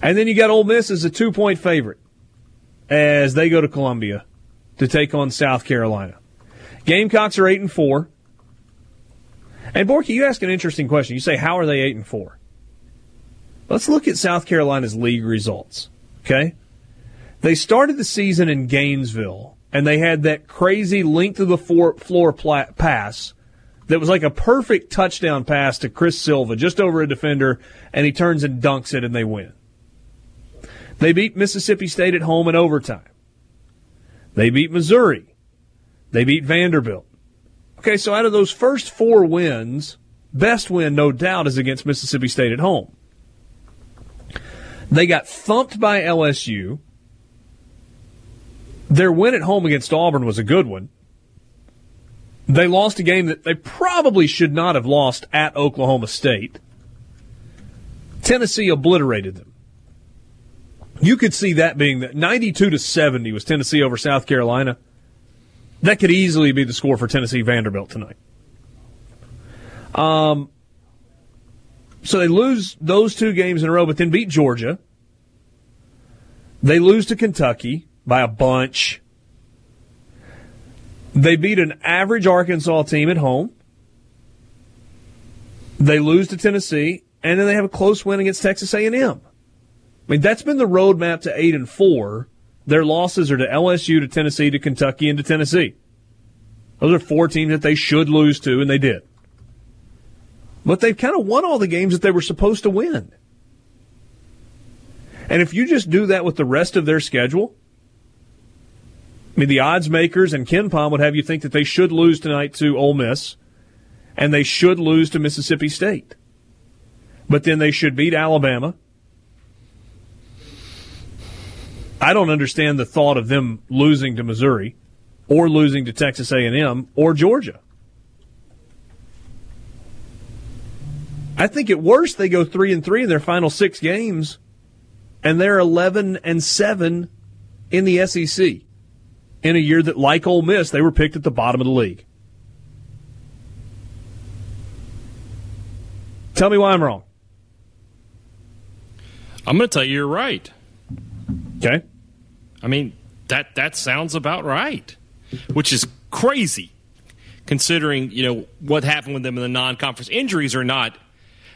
S2: and then you got Ole Miss as a two point favorite as they go to Columbia to take on South Carolina. Gamecocks are eight and four. And Borky, you ask an interesting question. You say, "How are they eight and four? Let's look at South Carolina's league results. Okay, they started the season in Gainesville, and they had that crazy length of the floor, pass that was like a perfect touchdown pass to Chris Silva, just over a defender, and he turns and dunks it, and they win. They beat Mississippi State at home in overtime. They beat Missouri. They beat Vanderbilt. Okay, so out of those first four wins, best win, no doubt, is against Mississippi State at home. They got thumped by LSU. Their win at home against Auburn was a good one. They lost a game that they probably should not have lost at Oklahoma State. Tennessee obliterated them. You could see that being that 92 to 70 was Tennessee over South Carolina. That could easily be the score for Tennessee Vanderbilt tonight. Um, so they lose those two games in a row, but then beat Georgia. They lose to Kentucky by a bunch. They beat an average Arkansas team at home. They lose to Tennessee, and then they have a close win against Texas A&M. I mean, that's been the roadmap to eight and four. Their losses are to LSU, to Tennessee, to Kentucky, and to Tennessee. Those are four teams that they should lose to, and they did. But they've kind of won all the games that they were supposed to win. And if you just do that with the rest of their schedule, I mean, the odds makers and KenPom would have you think that they should lose tonight to Ole Miss, and they should lose to Mississippi State. But then they should beat Alabama. I don't understand the thought of them losing to Missouri or losing to Texas A&M or Georgia. I think at worst they go 3 and 3 in their final 6 games and they're 11 and 7 in the SEC in a year that like Ole Miss they were picked at the bottom of the league. Tell me why I'm wrong.
S4: I'm going to tell you you're right.
S2: Okay?
S4: I mean that that sounds about right, which is crazy, considering you know what happened with them in the non-conference. Injuries are not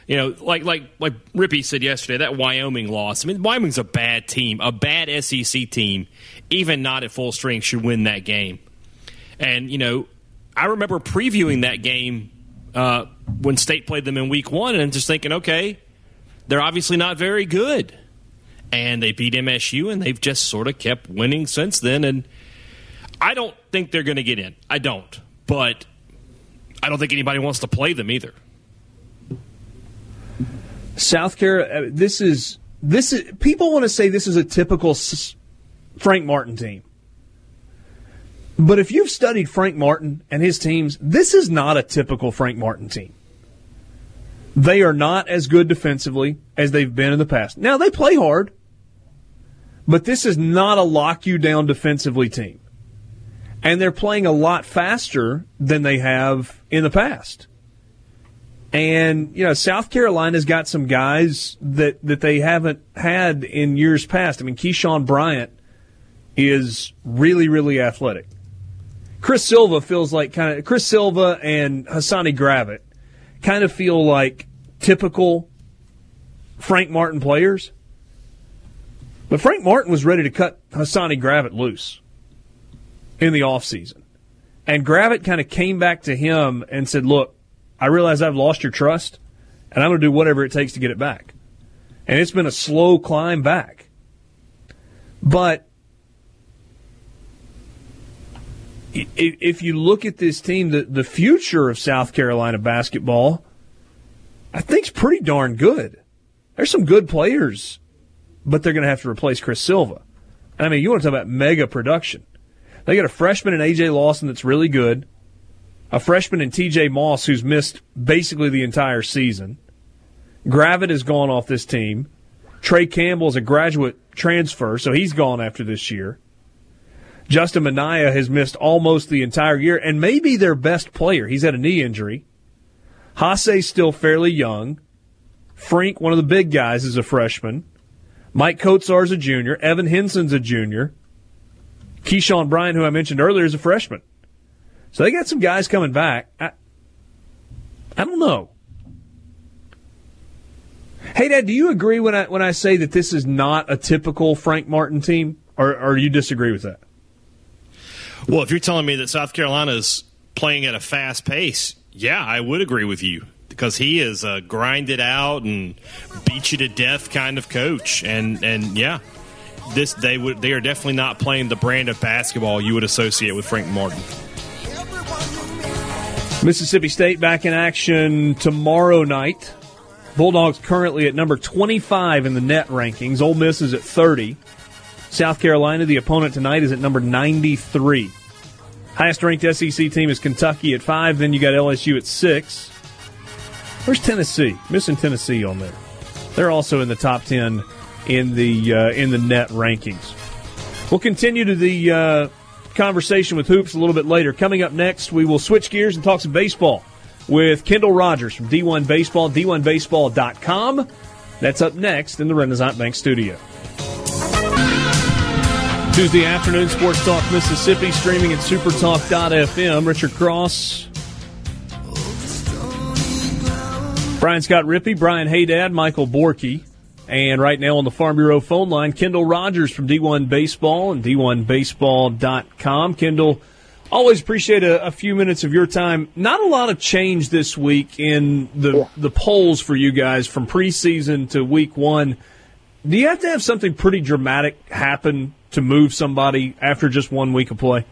S4: You know, like like like Rippey said yesterday, that Wyoming loss. I mean, Wyoming's a bad team, a bad SEC team, even not at full strength, should win that game. And you know, I remember previewing that game uh, when State played them in Week One, and just thinking, okay, they're obviously not very good, and they beat MSU, and they've just sort of kept winning since then. And I don't think they're going to get in. I don't, but I don't think anybody wants to play them either.
S2: South Carolina. Uh, this is this is people want to say this is a typical Frank Martin team. But if you've studied Frank Martin and his teams, this is not a typical Frank Martin team. They are not as good defensively as they've been in the past. Now they play hard, but this is not a lock you down defensively team. And they're playing a lot faster than they have in the past. And, you know, South Carolina's got some guys that, that they haven't had in years past. I mean, Keyshawn Bryant is really, really athletic. Chris Silva feels like kind of Chris Silva and Hassani Gravett kind of feel like typical Frank Martin players. But Frank Martin was ready to cut Hassani Gravett loose in the offseason. And Gravett kind of came back to him and said, Look, I realize I've lost your trust, and I'm going to do whatever it takes to get it back. And it's been a slow climb back. But if you look at this team, the, the future of South Carolina basketball, I think is pretty darn good. There's some good players, but they're going to have to replace Chris Silva. I mean, you want to talk about mega production. They got a freshman in AJ Lawson that's really good, a freshman in TJ Moss who's missed basically the entire season. Gravett has gone off this team. Trey Campbell is a graduate transfer, so he's gone after this year. Justin Minaya has missed almost the entire year and may be their best player. He's had a knee injury. Hase's still fairly young. Frank, one of the big guys, is a freshman. Maik Kotsar's a junior. Evan Hinson's a junior. Keyshawn Bryant, who I mentioned earlier, is a freshman. So they got some guys coming back. I, I don't know. Hey, Dad, do you agree when I when I say that this is not a typical Frank Martin team, or, or do you disagree with that?
S4: Well, if you're telling me that South Carolina is playing at a fast pace, yeah, I would agree with you because he is a grinded out and beat you to death kind of coach, and and yeah, this they would they are definitely not playing the brand of basketball you would associate with Frank Martin.
S2: Mississippi State back in action tomorrow night. Bulldogs currently at number 25 in the net rankings. Ole Miss is at 30. South Carolina, the opponent tonight, is at number 93. Highest ranked SEC team is Kentucky at 5. Then you got LSU at 6. Where's Tennessee? Missing Tennessee on there. They're also in the top 10 in the uh, in the net rankings. We'll continue to the uh, conversation with Hoops a little bit later. Coming up next, we will switch gears and talk some baseball with Kendall Rogers from D1 Baseball, D1Baseball.com. That's up next in the Renaissance Bank studio. Tuesday afternoon, Sports Talk Mississippi, streaming at supertalk.fm. Richard Cross. Brian Scott Rippey, Brian Hadad, Michael Borky. And right now on the Farm Bureau phone line, Kendall Rogers from D1 Baseball and D1Baseball.com. Kendall, always appreciate a, a, few minutes of your time. Not a lot of change this week in the, yeah. the polls for you guys from preseason to week one. Do you have to have something pretty dramatic happen to move somebody after just one week of play?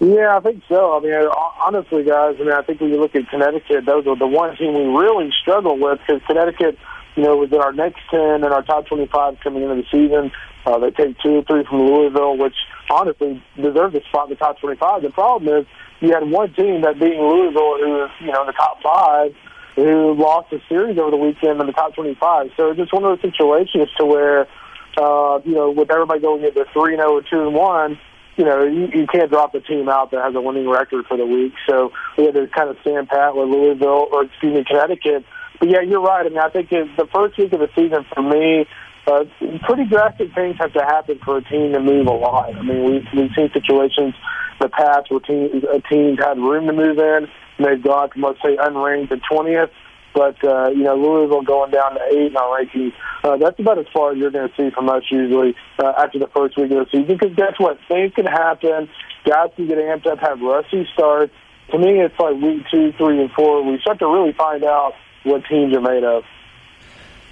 S6: Yeah, I think so. I mean, honestly, guys, I mean, I think when you look at Connecticut, those are the one team we really struggle with because Connecticut, you know, was in our next 10 and our top 25 coming into the season. Uh, they take two or three from Louisville, which honestly deserves a spot in the top 25. The problem is you had one team, that being Louisville, who is, you know, in the top five, who lost a series over the weekend in the top 25. So it's just one of those situations to where, uh, you know, with everybody going into 3 0 or 2 and 1, you know, you, you can't drop a team out that has a winning record for the week. So we had to kind of stand pat with Louisville, or excuse me, Connecticut. But yeah, you're right. I mean, I think it, the first week of the season for me, uh, pretty drastic things have to happen for a team to move a lot. I mean, we've, we've seen situations in the past where teams, a team's had room to move in, and they've gone from, let's say, unranked to 20th But uh, you know, Louisville going down to eight in our rankings. Uh, that's about as far as you're going to see from us usually uh, after the first week of the season. Because guess what? Things can happen. Guys can get amped up, have rusty starts. To me, it's like week two, three, and four. We start to really find out what teams are made of.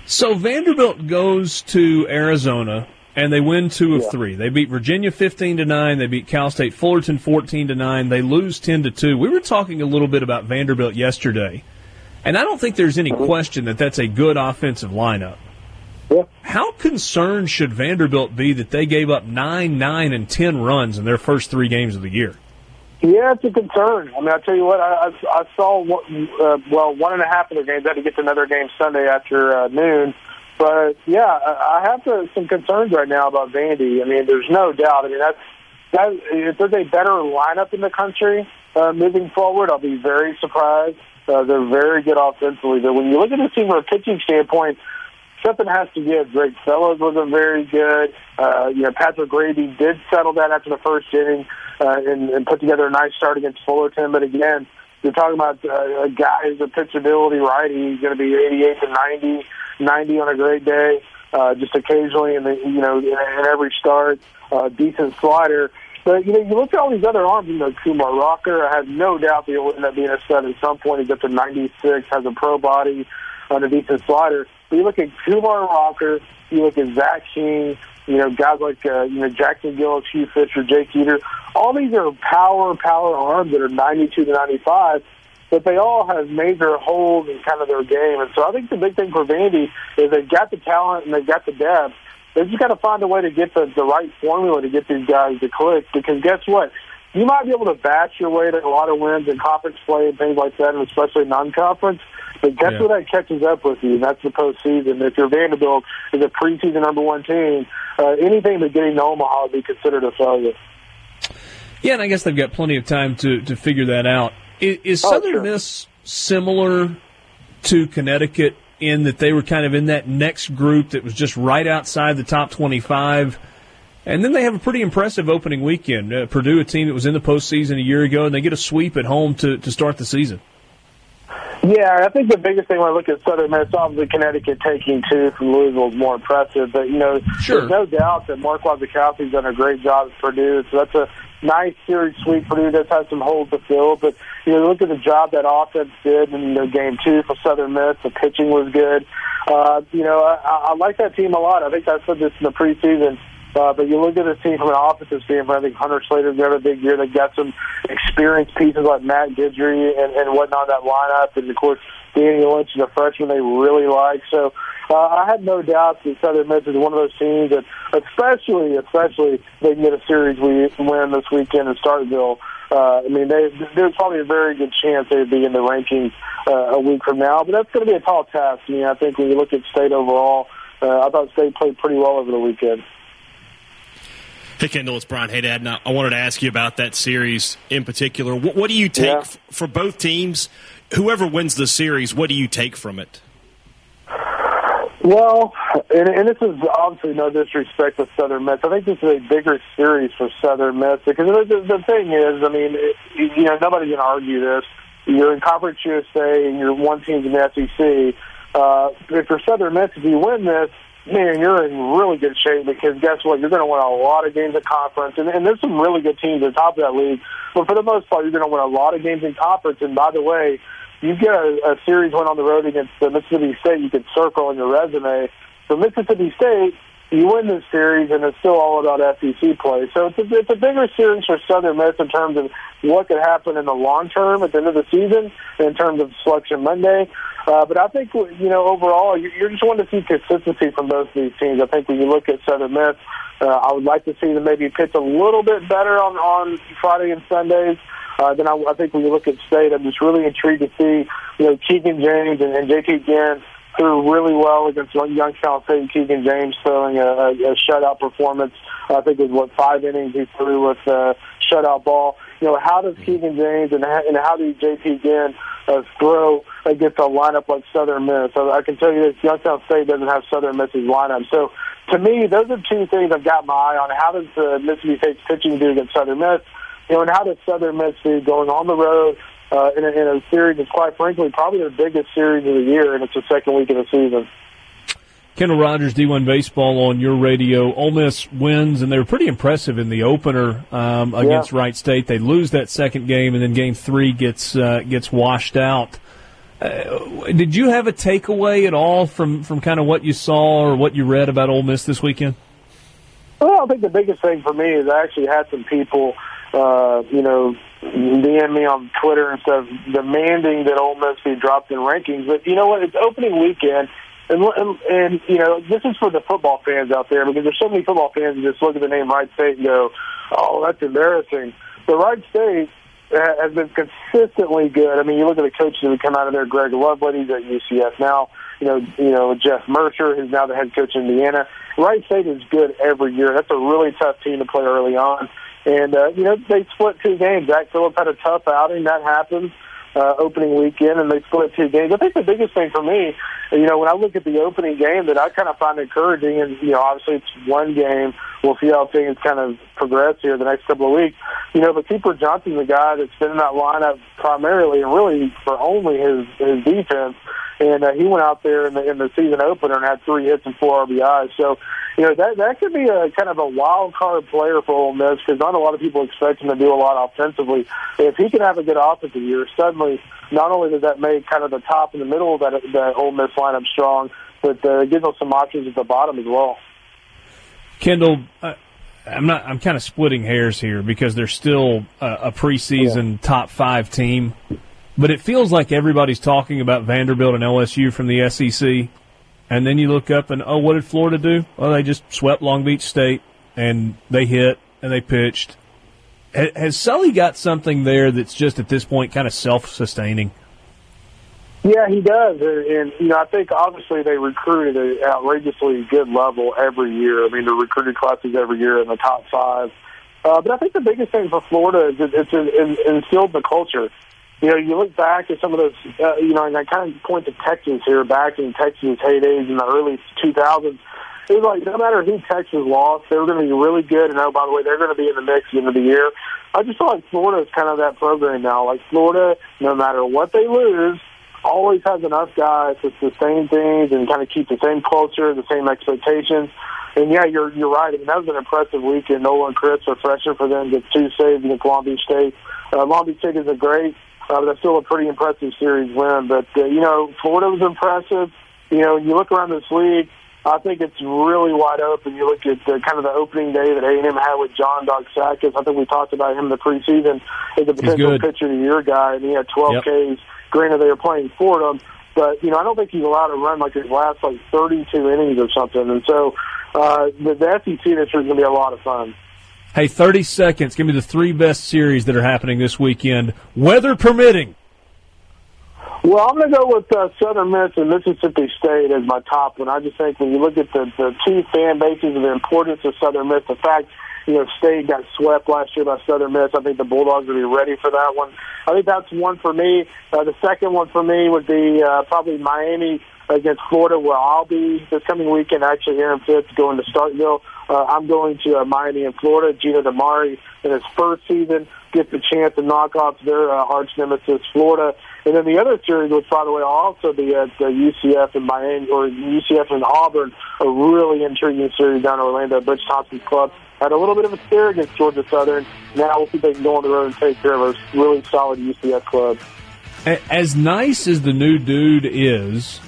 S2: So Vanderbilt goes to Arizona and they win two of yeah. three. They beat Virginia fifteen to nine. They beat Cal State Fullerton fourteen to nine. They lose ten to two. We were talking a little bit about Vanderbilt yesterday, and I don't think there's any question that that's a good offensive lineup.
S6: Yeah.
S2: How concerned should Vanderbilt be that they gave up nine, nine, and ten runs in their first three games of the year?
S6: Yeah, it's a concern. I mean, I tell you what, I, I, I saw uh, well one and a half of their games. I had to get to another game Sunday after uh, noon but yeah, I have to, some concerns right now about Vandy. I mean, there's no doubt. I mean, that's that. If there's a better lineup in the country uh, moving forward, I'll be very surprised. Uh, they're very good offensively, but when you look at the team from a pitching standpoint, something has to give. Greg Fellows wasn't very good. Uh, you know, Patrick Raby did settle that after the first inning uh, and, and put together a nice start against Fullerton. But again, you're talking about uh, a guy who's a pitchability righty. He's going to be 88 to 90. 90 on a great day, uh, just occasionally in the you know in every start, uh, decent slider. But you know, you look at all these other arms. You know, Kumar Rocker. I have no doubt that he'll end up being a stud at some point. He's up to 96, has a pro body, on a decent slider. But you look at Kumar Rocker. You look at Zach King. You know, guys like uh, you know Jackson Gillis, Hugh Fisher, Jake Eder. All these are power, power arms that are 92 to 95 but they all have major holes in kind of their game. And so I think the big thing for Vandy is they've got the talent and they've got the depth. They've just got to find a way to get the, the right formula to get these guys to click. Because guess what? You might be able to batch your way to a lot of wins in conference play and things like that, and especially non-conference. But guess yeah. what that catches up with you? And that's the postseason. If you're Vanderbilt is a preseason number one team, uh, anything but getting to Omaha would be considered a failure.
S2: Yeah, and I guess they've got plenty of time to, to figure that out. Is, is oh, Southern sure. Miss similar to Connecticut in that they were kind of in that next group that was just right outside the top 25? And then they have a pretty impressive opening weekend. Uh, Purdue, a team that was in the postseason a year ago, and they get a sweep at home to, to start the season.
S6: Yeah, I think the biggest thing when I look at Southern Miss, obviously Connecticut taking two from Louisville is more impressive. But, you know,
S2: sure.
S6: there's no doubt that Mark Wasikowski's done a great job at Purdue. So that's a nice series sweep. Purdue does have some holes to fill. But, you know, look at the job that offense did in know, game two for Southern Miss. The pitching was good. Uh, you know, I, I like that team a lot. I think I said this in the preseason uh, but you look at the team from an offensive standpoint, I think Hunter Slater's got a big year. They got some experienced pieces like Matt Guidry and, and whatnot that lineup. And, of course, Danny Lynch is a freshman they really like. So uh, I had no doubt that Southern Miss is one of those teams that, especially, especially, they can get a series we win this weekend in Starkville. Uh, I mean, they, there's probably a very good chance they'd be in the rankings uh, a week from now, but that's going to be a tall task. I mean, I think when you look at State overall, uh, I thought State played pretty well over the weekend.
S4: Hey, Kendall, it's Brian Hadad. Now, I wanted to ask you about that series in particular. What, what do you take yeah. f- for both teams? Whoever wins the series, what do you take from it?
S6: Well, and, and this is obviously no disrespect to Southern Miss. I think this is a bigger series for Southern Miss because the, the thing is, I mean, it, you know, nobody's going to argue this. You're in Conference USA and you're one team in the SEC. Uh, if you're Southern Miss, if you win this, man, you're in really good shape because guess what? You're going to win a lot of games at conference, and, and there's some really good teams at the top of that league. But for the most part, you're going to win a lot of games in conference. And by the way, you get a, a series win on the road against the Mississippi State, you can circle on your resume. So Mississippi State, you win this series, and it's still all about SEC play. So it's a, it's a bigger series for Southern Miss in terms of what could happen in the long term at the end of the season, in terms of selection Monday. Uh, but I think you know overall, you're just wanting to see consistency from both of these teams. I think when you look at Southern Miss, uh, I would like to see them maybe pitch a little bit better on on Friday and Sundays. Then I, I think when you look at State, I'm just really intrigued to see you know Keegan James and, and JT Ginn threw really well against Youngstown State. Keegan James throwing a, a, a shutout performance. I think it was what five innings he threw with a shutout ball. You know, how does Keegan James and, and how does JT Ginn uh, throw against a lineup like Southern Miss? So I can tell you this: Youngstown State doesn't have Southern Miss's lineup. So to me, those are two things I've got my eye on. How does uh, Mississippi State's pitching do against Southern Miss? You know, and how does Southern Miss do going on the road uh, in, a, in a series that's quite frankly probably the biggest series of the year, and it's the second week of the season.
S2: Kendall Rogers, D1 Baseball on your radio. Ole Miss wins, and they were pretty impressive in the opener um, against
S6: Yeah.
S2: Wright State. They lose that second game, and then game three gets uh, gets washed out. Uh, did you have a takeaway at all from, from kind of what you saw or what you read about Ole Miss this weekend?
S6: Well, I think the biggest thing for me is I actually had some people, uh, you know, DM me on Twitter and stuff demanding that Ole Miss be dropped in rankings. But you know what? It's opening weekend, and and, you know this is for the football fans out there because there's so many football fans who just look at the name Wright State and go, "Oh, that's embarrassing." But Wright State has been consistently good. I mean, you look at the coaches that come out of there. Greg Lovelady, he's at UCF now. You know, you know Jeff Mercer, who's now the head coach in Indiana. Wright State is good every year. That's a really tough team to play early on. And, uh, you know, they split two games. Zach Phillips had a tough outing. That happened uh, opening weekend, and they split two games. I think the biggest thing for me, you know, when I look at the opening game that I kind of find encouraging, and, you know, obviously it's one game. We'll see how things kind of progress here the next couple of weeks. You know, but Cooper Johnson's a guy that's been in that lineup primarily and really for only his, his defense. And uh, he went out there in the, in the season opener and had three hits and four RBIs. So, you know, that that could be a kind of a wild card player for Ole Miss because not a lot of people expect him to do a lot offensively. If he can have a good offensive year, suddenly not only does that make kind of the top and the middle of that that Ole Miss lineup strong, but uh, it gives them some options at the bottom as well.
S2: Kendall, uh, I'm not. I'm kind of splitting hairs here because they're still a, a preseason top five team, but it feels like everybody's talking about Vanderbilt and LSU from the SEC, and then you look up and oh, what did Florida do? Well, they just swept Long Beach State and they hit and they pitched. Ha- Has Sully got something there that's just at this point kind of self-sustaining?
S6: Yeah, he does, and, and you know I think obviously they recruit at an outrageously good level every year. I mean, the recruited classes every year in the top five. Uh, but I think the biggest thing for Florida is it, it's in, in, instilled the culture. You know, you look back at some of those, uh, you know, and I kind of point to Texas here, back in Texas' heydays in the early 2000s. It was like no matter who Texas lost, they were going to be really good. And oh, by the way, they're going to be in the mix at the end of the year. I just feel like Florida is kind of that program now. Like Florida, no matter what they lose, always has enough guys to sustain things and kind of keep the same culture, the same expectations. And yeah, you're you're right. I mean, that was an impressive weekend. Nolan Chris, a freshman for them, gets two saves against Long Beach State. Uh, Long Beach State is a great, uh, but that's still a pretty impressive series win. But uh, you know, Florida was impressive. You know, you look around this league. I think it's really wide open. You look at the, kind of the opening day that A&M had with John Doxakis. I think we talked about him in the preseason as a potential pitcher of the year guy, and he had 12
S2: Yep.
S6: Ks. Granted, they were playing Fordham, but you know I don't think he's allowed to run like his last like 32 innings or something. And so uh, the, the SEC this year is going to be a lot of fun.
S2: Hey, 30 seconds. Give me the three best series that are happening this weekend, weather permitting.
S6: Well, I'm going to go with uh, Southern Miss and Mississippi State as my top one. I just think when you look at the, the two fan bases and the importance of Southern Miss, the fact you know State got swept last year by Southern Miss, I think the Bulldogs will be ready for that one. I think that's one for me. Uh, the second one for me would be uh, probably Miami against Florida, where I'll be this coming weekend. Actually, Aaron Fitt's going to Starkville. Uh, I'm going to uh, Miami and Florida. Gino DiMare in his first season gets the chance to knock off their uh, arch nemesis, Florida. And then the other series, which by the way, also be at uh, UCF and Miami or UCF and Auburn, a really intriguing series down in Orlando. Butch Thompson's club had a little bit of a scare against Georgia Southern. Now we'll see if they can go on the road and take care of a really solid UCF club.
S2: As nice as the new dude is,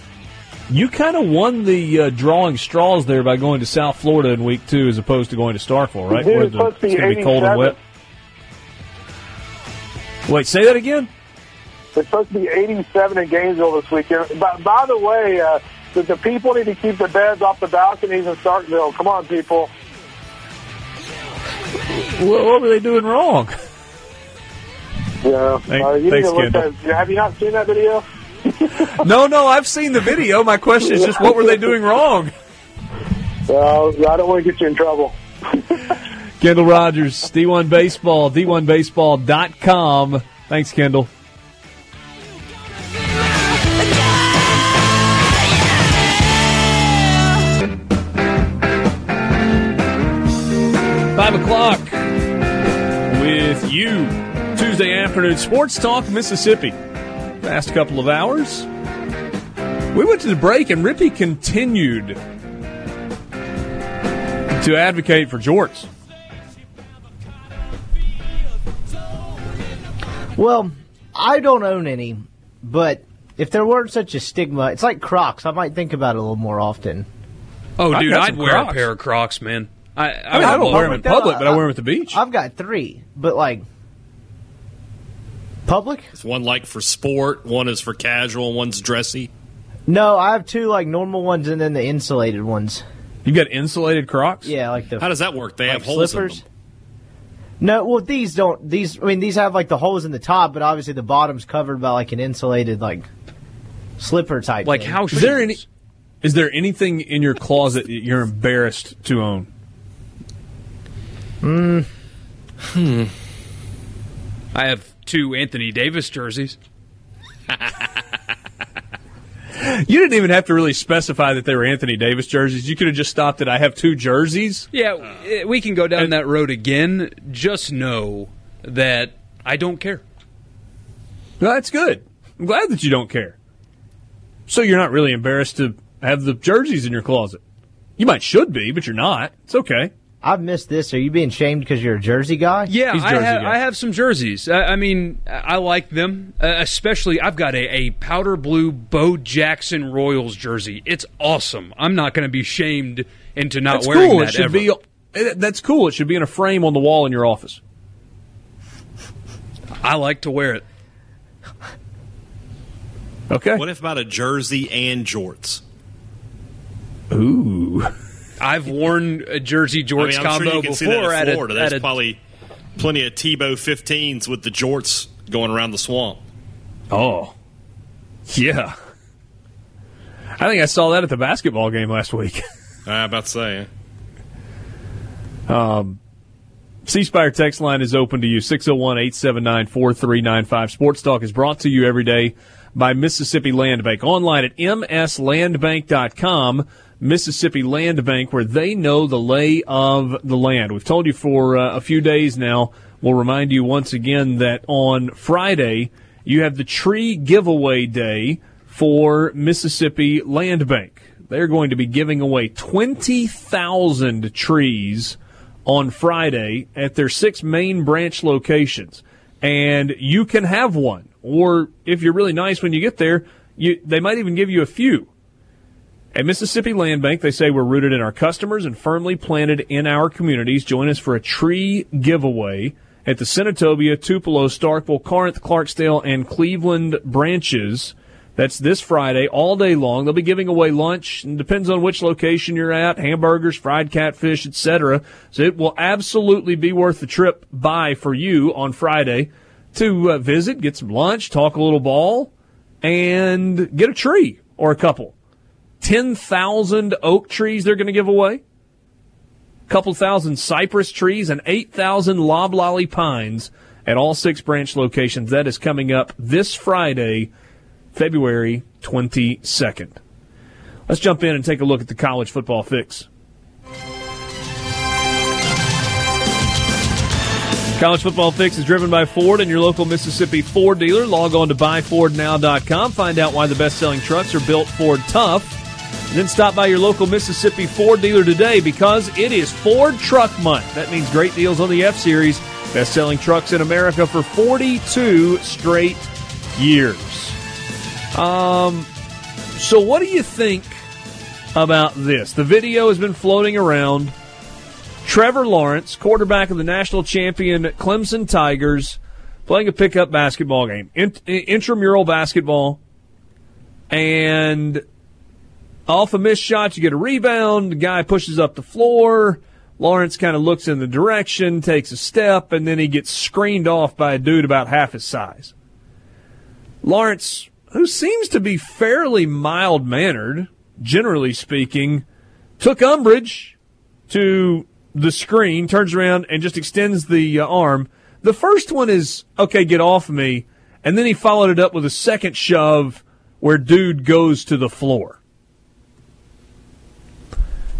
S2: you kind of won the uh, drawing straws there by going to South Florida in week two as opposed to going to Starkville, right?
S6: Dude,
S2: Where
S6: it's
S2: the-
S6: supposed to be
S2: it's going to be cold and wet. Wait, say that again?
S6: It's supposed to be 87 in Gainesville this weekend. By, by the way, uh, the, the people need to keep their beds off the balconies in Starkville. Come on, people.
S2: What, what were they doing wrong?
S6: Yeah.
S2: Thank-
S6: uh, you
S2: thanks, Kendall.
S6: at, have you not seen that video?
S2: no, no, I've seen the video. My question is just what were they doing wrong?
S6: Well, I don't want to get you in trouble.
S2: Kendall Rogers, D1 Baseball, D1Baseball.com. Thanks, Kendall. Five o'clock with you. Tuesday afternoon. afternoon. Sports Talk Mississippi. Last couple of hours. We went to the break, and Rippey continued to advocate for jorts.
S5: Well, I don't own any, but if there weren't such a stigma, it's like Crocs. I might think about it a little more often.
S3: Oh,
S2: I
S3: dude, I'd
S2: some
S3: wear
S2: Crocs.
S3: a pair of Crocs, man. I, I,
S2: I mean, I don't wear them in public, but I wear them at the beach.
S5: I've got three, but like public.
S4: It's one like for sport, one is for casual, one's dressy.
S5: No, I have two like normal ones and then the insulated ones.
S2: You got insulated Crocs?
S5: Yeah, like the
S4: How does that work? They
S5: like
S4: have holes
S5: slippers.
S4: in them.
S5: No, well these don't. These I mean these have like the holes in the top, but obviously the bottom's covered by like an insulated like slipper type.
S3: Like
S5: thing.
S3: house
S2: Is there any? Is there anything in your closet that you're embarrassed to own?
S3: I have two Anthony Davis jerseys.
S2: You didn't even have to really specify that they were Anthony Davis jerseys. You could have just stopped at I have two jerseys.
S3: Yeah, eh, we can go down that road again. Just know that I don't care.
S2: No, that's good. I'm glad that you don't care. So you're not really embarrassed to have the jerseys in your closet. You might should be, but you're not. It's okay.
S5: I've missed this. Are you being shamed because you're a Jersey guy?
S3: Yeah,
S2: He's
S3: I have,
S2: guy.
S3: I have some jerseys. I, I mean, I I like them. Uh, especially, I've got a, a powder blue Bo Jackson Royals jersey. It's awesome. I'm not going to be shamed into not
S2: That's
S3: wearing
S2: cool.
S3: that
S2: It should
S3: ever.
S2: be. That's cool. It should be in a frame on the wall in your office.
S3: I like to wear it.
S2: Okay.
S4: What if about a jersey and jorts?
S2: Ooh.
S3: I've worn a jersey
S4: I
S3: jorts
S4: I'm
S3: combo
S4: sure you can
S3: before
S4: see
S3: at
S4: in
S3: a,
S4: Florida.
S3: at
S4: There's
S3: a
S4: probably plenty of Tebow 15s with the jorts going around the swamp.
S2: Oh. Yeah. I think I saw that at the basketball game last week.
S4: I'm about to say.
S2: Um, C Spire text line is open to you 601 879 4395. Sports Talk is brought to you every day by Mississippi Land Bank. Online at mslandbank.com. Mississippi Land Bank, where they know the lay of the land. We've told you for uh, a few days now. We'll remind you once again that on Friday, you have the tree giveaway day for Mississippi Land Bank. They're going to be giving away 20,000 trees on Friday at their six main branch locations. And you can have one. Or if you're really nice when you get there, you, they might even give you a few. At Mississippi Land Bank, they say we're rooted in our customers and firmly planted in our communities. Join us for a tree giveaway at the Senatobia, Tupelo, Starkville, Corinth, Clarksdale, and Cleveland branches. That's this Friday, all day long. They'll be giving away lunch, and depends on which location you're at, hamburgers, fried catfish, etc. So it will absolutely be worth the trip by for you on Friday to uh, visit, get some lunch, talk a little ball, and get a tree or a couple. 10,000 oak trees they're going to give away, a couple thousand cypress trees, and 8,000 loblolly pines at all six branch locations. That is coming up this Friday, February 22nd. Let's jump in and take a look at the college football fix. College Football Fix is driven by Ford and your local Mississippi Ford dealer. Log on to buyfordnow.com. Find out why the best selling trucks are built Ford tough. And then stop by your local Mississippi Ford dealer today because it is Ford Truck Month. That means great deals on the F Series, best selling trucks in America for 42 straight years. Um, so, what do you think about this? The video has been floating around. Trevor Lawrence, quarterback of the national champion Clemson Tigers, playing a pickup basketball game, int- intramural basketball, and off a missed shot, you get a rebound. The guy pushes up the floor. Lawrence kind of looks in the direction, takes a step, and then he gets screened off by a dude about half his size. Lawrence, who seems to be fairly mild mannered, generally speaking, took umbrage to the screen, turns around and just extends the uh, arm. The first one is, okay, get off me. And then he followed it up with a second shove where dude goes to the floor.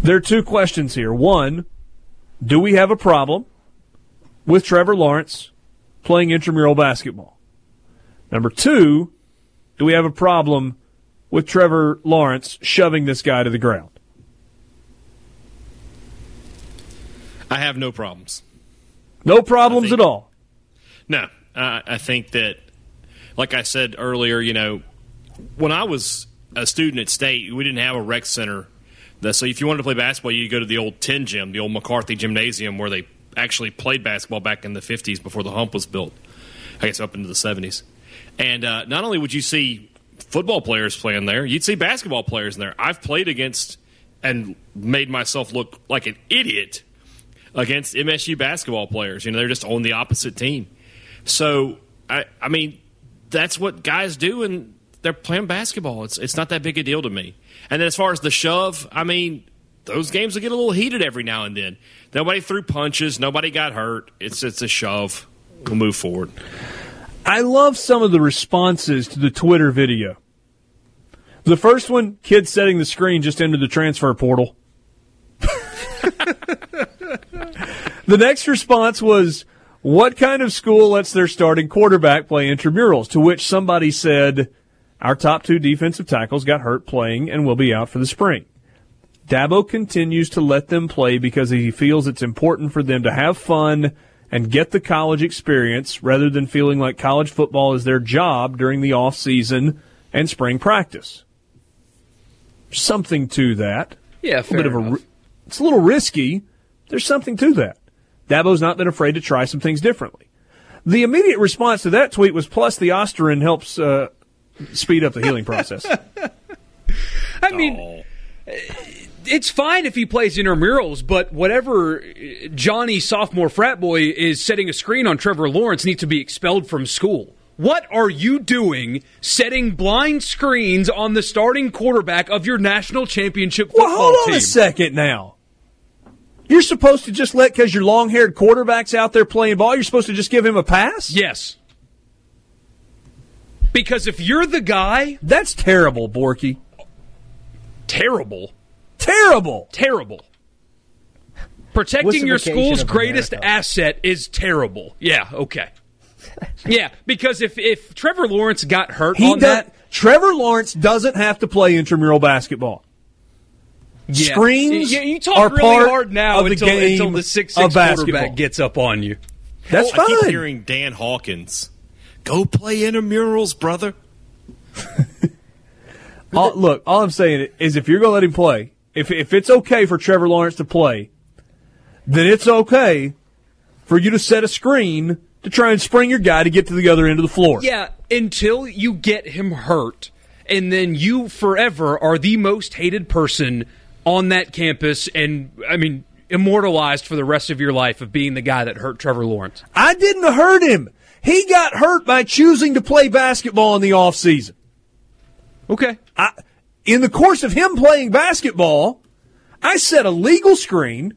S2: There are two questions here. One, do we have a problem with Trevor Lawrence playing intramural basketball? Number two, do we have a problem with Trevor Lawrence shoving this guy to the ground?
S4: I have no problems.
S2: No problems
S4: think-
S2: at all.
S4: No, I think that, like I said earlier, you know, when I was a student at State, we didn't have a rec center. So if you wanted to play basketball, you go to the old Tin Gym, the old McCarthy Gymnasium, where they actually played basketball back in the 50s before the hump was built. I guess up into the 70s. And uh, not only would you see football players playing there, you'd see basketball players in there. I've played against and made myself look like an idiot against MSU basketball players. You know, they're just on the opposite team. So, I, I mean, that's what guys do, and they're playing basketball. It's it's not that big a deal to me. And then as far as the shove, I mean, those games will get a little heated every now and then. Nobody threw punches. Nobody got hurt. It's it's a shove. We'll move forward.
S2: I love some of the responses to the Twitter video. The first one, kid setting the screen just into the transfer portal. the next response was, What kind of school lets their starting quarterback play intramurals? To which somebody said, Our top two defensive tackles got hurt playing and will be out for the spring. Dabo continues to let them play because he feels it's important for them to have fun and get the college experience rather than feeling like college football is their job during the off season and spring practice. Something to that.
S3: Yeah,
S2: A
S3: fair
S2: bit of a, it's a little risky. There's something to that. Dabo's not been afraid to try some things differently. The immediate response to that tweet was plus the Osterin helps uh, speed up the healing process.
S3: I mean, it's fine if he plays intramurals, but whatever Johnny sophomore frat boy is setting a screen on Trevor Lawrence needs to be expelled from school. What are you doing setting blind screens on the starting quarterback of your national championship football
S2: Well, hold on
S3: team?
S2: a second now. You're supposed to just let because your long-haired quarterback's out there playing ball. You're supposed to just give him a pass.
S3: Yes. Because if you're the guy,
S2: That's terrible, Borky.
S3: terrible,
S2: Terrible.
S3: terrible. Protecting your school's greatest
S5: America.
S3: asset is terrible. Yeah, okay. yeah, because if if Trevor Lawrence got hurt
S2: He
S3: on
S2: does,
S3: that,
S2: Trevor Lawrence doesn't have to play intramural basketball.
S3: yeah.
S2: Screens
S3: You, you talk
S2: are
S3: really
S2: part
S3: hard now
S2: of the
S3: until,
S2: game
S3: until the six
S2: of
S3: six
S2: basketball.
S3: quarterback gets up on you.
S2: That's fine.
S4: I keep hearing Dan Hawkins. Go play intramurals, brother.
S2: All, look, all I'm saying is if you're going to let him play, if if it's okay for Trevor Lawrence to play, then it's okay for you to set a screen to try and spring your guy to get to the other end of the floor.
S3: Yeah, until you get him hurt, and then you forever are the most hated person on that campus, and I mean immortalized for the rest of your life of being the guy that hurt Trevor Lawrence.
S2: I didn't hurt him. He got hurt by choosing to play basketball in the off season.
S3: Okay.
S2: I, in the course of him playing basketball, I set a legal screen.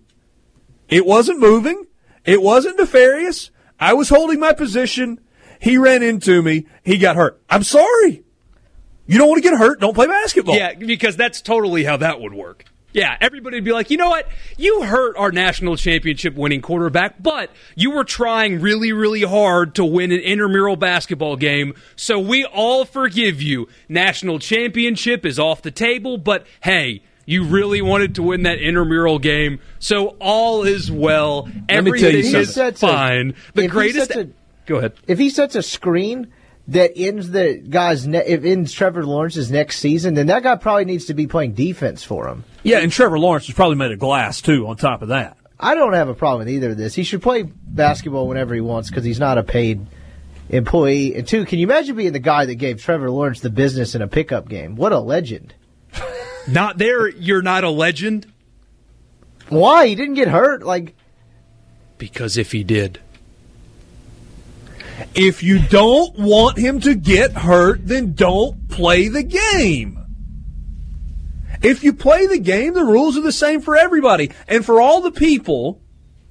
S2: It wasn't moving. It wasn't nefarious. I was holding my position. He ran into me. He got hurt. I'm sorry. You don't want to get hurt. Don't play basketball.
S3: Yeah, because that's totally how that would work. Yeah, everybody would be like, you know what? You hurt our national championship winning quarterback, but you were trying really, really hard to win an intramural basketball game, so we all forgive you. National championship is off the table, but hey, you really wanted to win that intramural game, so all is well. Everything is fine. The
S5: If
S3: greatest.
S5: a-
S3: Go ahead.
S5: If he sets a screen that ends the guy's ne- if ends Trevor Lawrence's next season, then that guy probably needs to be playing defense for him.
S2: Yeah, and Trevor Lawrence was probably made of glass too. On top of that,
S5: I don't have a problem with either of this. He should play basketball whenever he wants because he's not a paid employee. And two, can you imagine being the guy that gave Trevor Lawrence the business in a pickup game? What a legend!
S3: Not there, you're not a legend,
S5: Why he didn't get hurt? Like
S3: because if he did.
S2: If you don't want him to get hurt, then don't play the game. If you play the game, the rules are the same for everybody. And for all the people,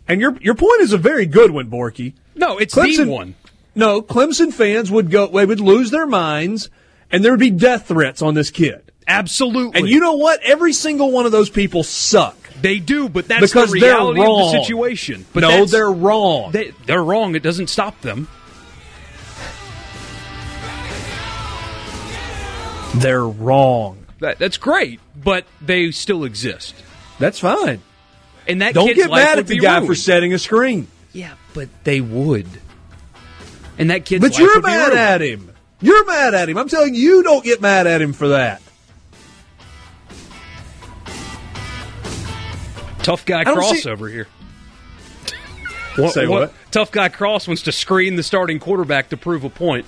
S2: and your your point is a very good one, Borky.
S3: No, it's
S2: Clemson-
S3: the one.
S2: No, Clemson fans would go they would lose their minds and there would be death threats on this kid.
S3: Absolutely.
S2: And you know what? Every single one of those people suck.
S3: They do, but that's
S2: Because
S3: the
S2: they're
S3: reality of the situation. But
S2: no, they're wrong.
S3: They, they're wrong. It doesn't stop them.
S2: They're wrong.
S3: That, that's great, but they still exist.
S2: That's fine.
S3: And that
S2: Don't
S3: kid's
S2: get mad at the guy
S3: ruined.
S2: for setting a screen.
S3: Yeah, but they would. And that kid's
S2: But you're mad at him. You're mad at him. I'm telling you, you don't get mad at him for that.
S3: Tough guy
S2: don't see-
S3: crossover here.
S2: what, Say what?
S3: Tough guy cross wants to screen the starting quarterback to prove a point.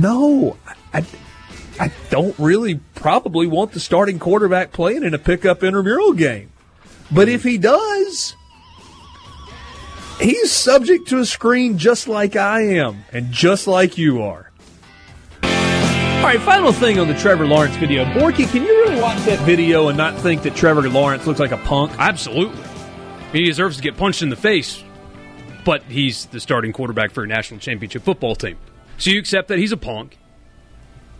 S2: No, I, I don't really probably want the starting quarterback playing in a pickup intramural game. But if he does, he's subject to a screen just like I am and just like you are. All right, final thing on the Trevor Lawrence video. Borky, can you really watch that video and not think that Trevor Lawrence looks like a punk?
S3: Absolutely. He deserves to get punched in the face, but he's the starting quarterback for a national championship football team. So you accept that he's a punk,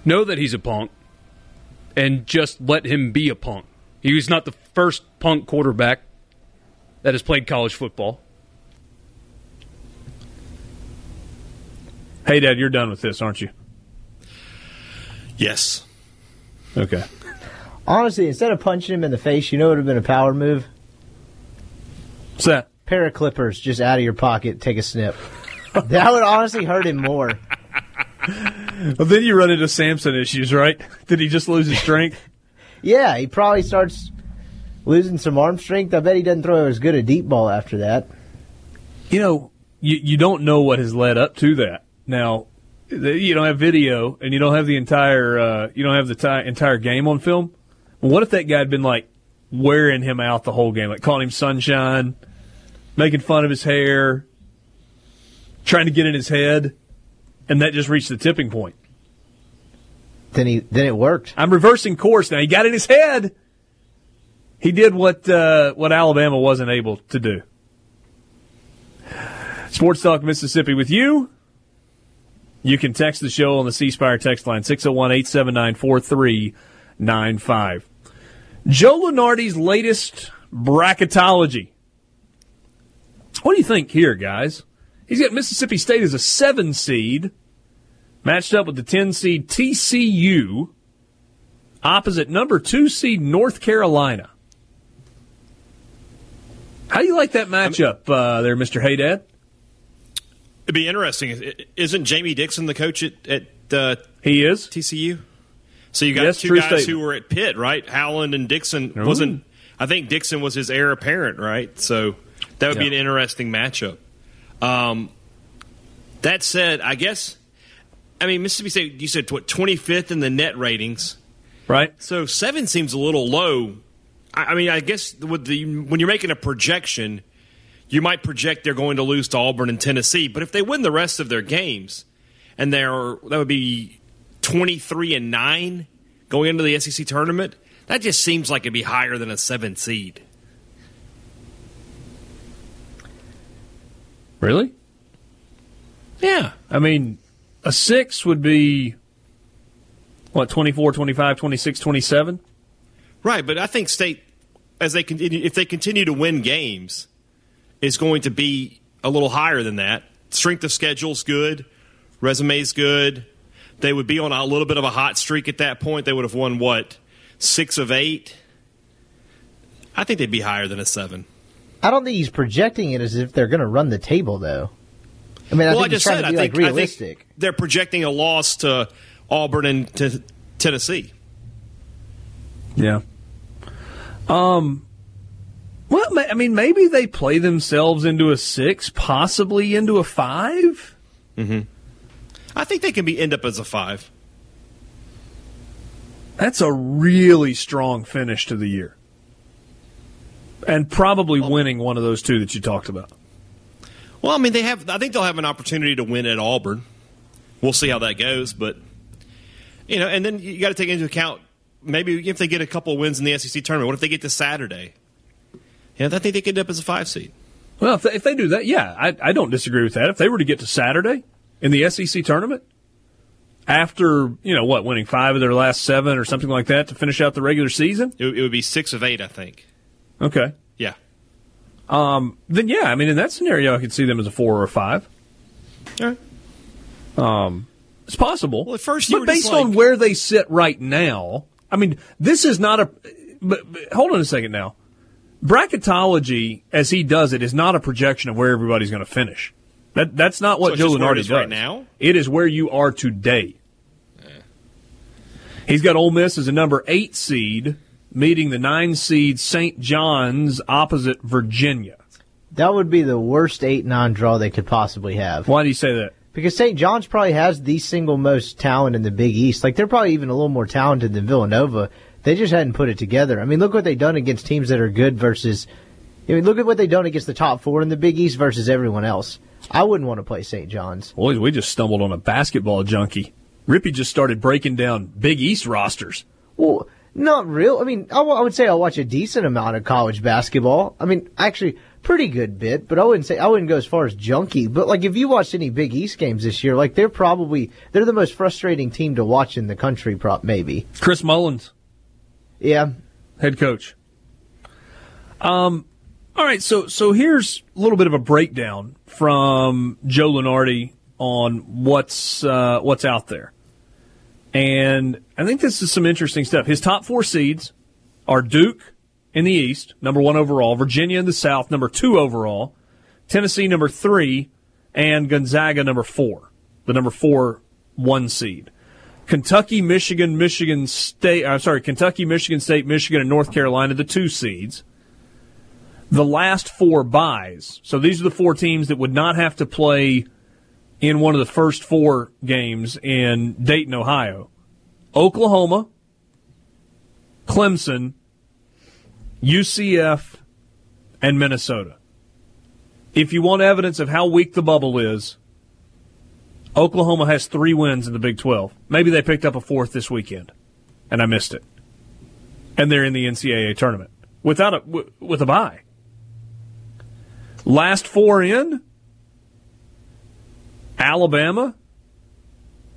S3: know that he's a punk, and just let him be a punk. He was not the first punk quarterback that has played college football.
S2: Hey, Dad, you're done with this, aren't you?
S4: Yes.
S2: Okay.
S5: Honestly, instead of punching him in the face, you know it would have been a power move?
S2: What's that?
S5: Pair of clippers just out of your pocket, take a snip. that would honestly hurt him more.
S2: Well, then you run into Samson issues, right? Did he just lose his strength?
S5: Yeah, he probably starts losing some arm strength. I bet he doesn't throw as good a deep ball after that.
S2: you know, you, you don't know what has led up to that. Now, you don't have video and you don't have the entire uh, you don't have the ti entire game on film. Well, what if that guy had been like wearing him out the whole game, like calling him sunshine, making fun of his hair, trying to get in his head, and that just reached the tipping point.
S5: Then he then it worked.
S2: I'm reversing course now. He got in his head. He did what uh, what Alabama wasn't able to do. Sports Talk Mississippi with you. You can text the show on the C Spire text line 601 879 4395. Joe Lunardi's latest bracketology. What do you think here, guys? He's got Mississippi State as a seven seed, matched up with the 10 seed TCU, opposite number two seed North Carolina. How do you like that matchup uh, there, Mr. Hadad?
S4: It'd be interesting. Isn't Jamie Dixon the coach at, at uh,
S2: He is.
S4: TCU? So you got
S2: Yes,
S4: two guys
S2: statement.
S4: who were at Pitt, right? Howland and Dixon wasn't. I think Dixon was his heir apparent, right? So that would be an interesting matchup. Um, that said, I guess. I mean, Mississippi State. You said what twenty fifth in the net ratings.
S2: Right?
S4: So seven seems a little low. I, I mean, I guess with the when you're making a projection, you might project they're going to lose to Auburn and Tennessee. But if they win the rest of their games, and they're that would be twenty three and nine going into the SEC tournament, that just seems like it'd be higher than a seven seed.
S2: Really?
S4: Yeah,
S2: I mean, a six would be, what, 24, 25, 26, 27?
S4: right. But I think State, as they continue, if they continue to win games, is going to be a little higher than that. Strength of schedule's good, resume's good. They would be on a little bit of a hot streak at that point. They would have won what six of eight. I think they'd be higher than a seven.
S5: I don't think he's projecting it as if they're going to run the table, though. I mean, I
S4: well, I
S5: think he's
S4: just said
S5: to
S4: I think,
S5: like
S4: I think they're projecting a loss to Auburn and to Tennessee.
S2: Yeah. Um. Well, I mean, maybe they play themselves into a six, possibly into a five. Hmm.
S4: I think they can be end up as a five.
S2: That's a really strong finish to the year. And probably winning one of those two that you talked about.
S4: Well, I mean, they have. I think they'll have an opportunity to win at Auburn. We'll see how that goes, but you know, and then you got to take into account maybe if they get a couple wins in the SEC tournament. What if they get to Saturday? Yeah, I think they could end up as a five seed.
S2: Well, if they, if they do that, yeah, I, I don't disagree with that. If they were to get to Saturday in the SEC tournament, after, you know, what, winning five of their last seven or something like that to finish out the regular season?
S4: It, it would be six of eight, I think.
S2: Okay.
S4: Yeah.
S2: Then, yeah, I mean, in that scenario, I could see them as a four or a five.
S4: All right.
S2: Um, it's possible.
S4: Well, at first you
S2: but
S4: were
S2: based
S4: just
S2: on
S4: like-
S2: where they sit right now, I mean, this is not a. But, but hold on a second now. Bracketology, as he does it, is not a projection of where everybody's going to finish. That that's not what
S4: it's
S2: Joe
S4: just
S2: Lunardi
S4: is
S2: does
S4: right now?
S2: It is where you are today. He's got Ole Miss as a number eight seed, meeting the nine seed St. John's opposite Virginia.
S5: That would be the worst eight nine draw they could possibly have.
S2: Why do you say that?
S5: Because St. John's probably has the single most talent in the Big East. Like they're probably even a little more talented than Villanova. They just hadn't put it together. I mean, look what they've done against teams that are good versus. I mean, look at what they've done against the top four in the Big East versus everyone else. I wouldn't want to play St. John's.
S2: Boys, we just stumbled on a basketball junkie. Rippey just started breaking down Big East rosters.
S5: Well, not real. I mean, I, w- I would say I watch a decent amount of college basketball. I mean, actually, pretty good bit, but I wouldn't say I wouldn't go as far as junkie. But like, if you watched any Big East games this year, like they're probably they're the most frustrating team to watch in the country. Prop maybe.
S2: Chris Mullins,
S5: Yeah,
S2: head coach. Um, all right, so so here's a little bit of a breakdown from Joe Lunardi on what's uh, what's out there, and I think this is some interesting stuff. His top four seeds are Duke in the East, number one overall, Virginia in the South, number two overall, Tennessee number three, and Gonzaga number four, the number four one seed. Kentucky, Michigan, Michigan State. I'm sorry, Kentucky, Michigan State, Michigan, and North Carolina, the two seeds. The last four buys. So these are the four teams that would not have to play in one of the first four games in Dayton, Ohio. Oklahoma, Clemson, UCF, and Minnesota. If you want evidence of how weak the bubble is, Oklahoma has three wins in the Big 12. Maybe they picked up a fourth this weekend, and I missed it. And they're in the NCAA tournament without a with a bye. Last four in: Alabama,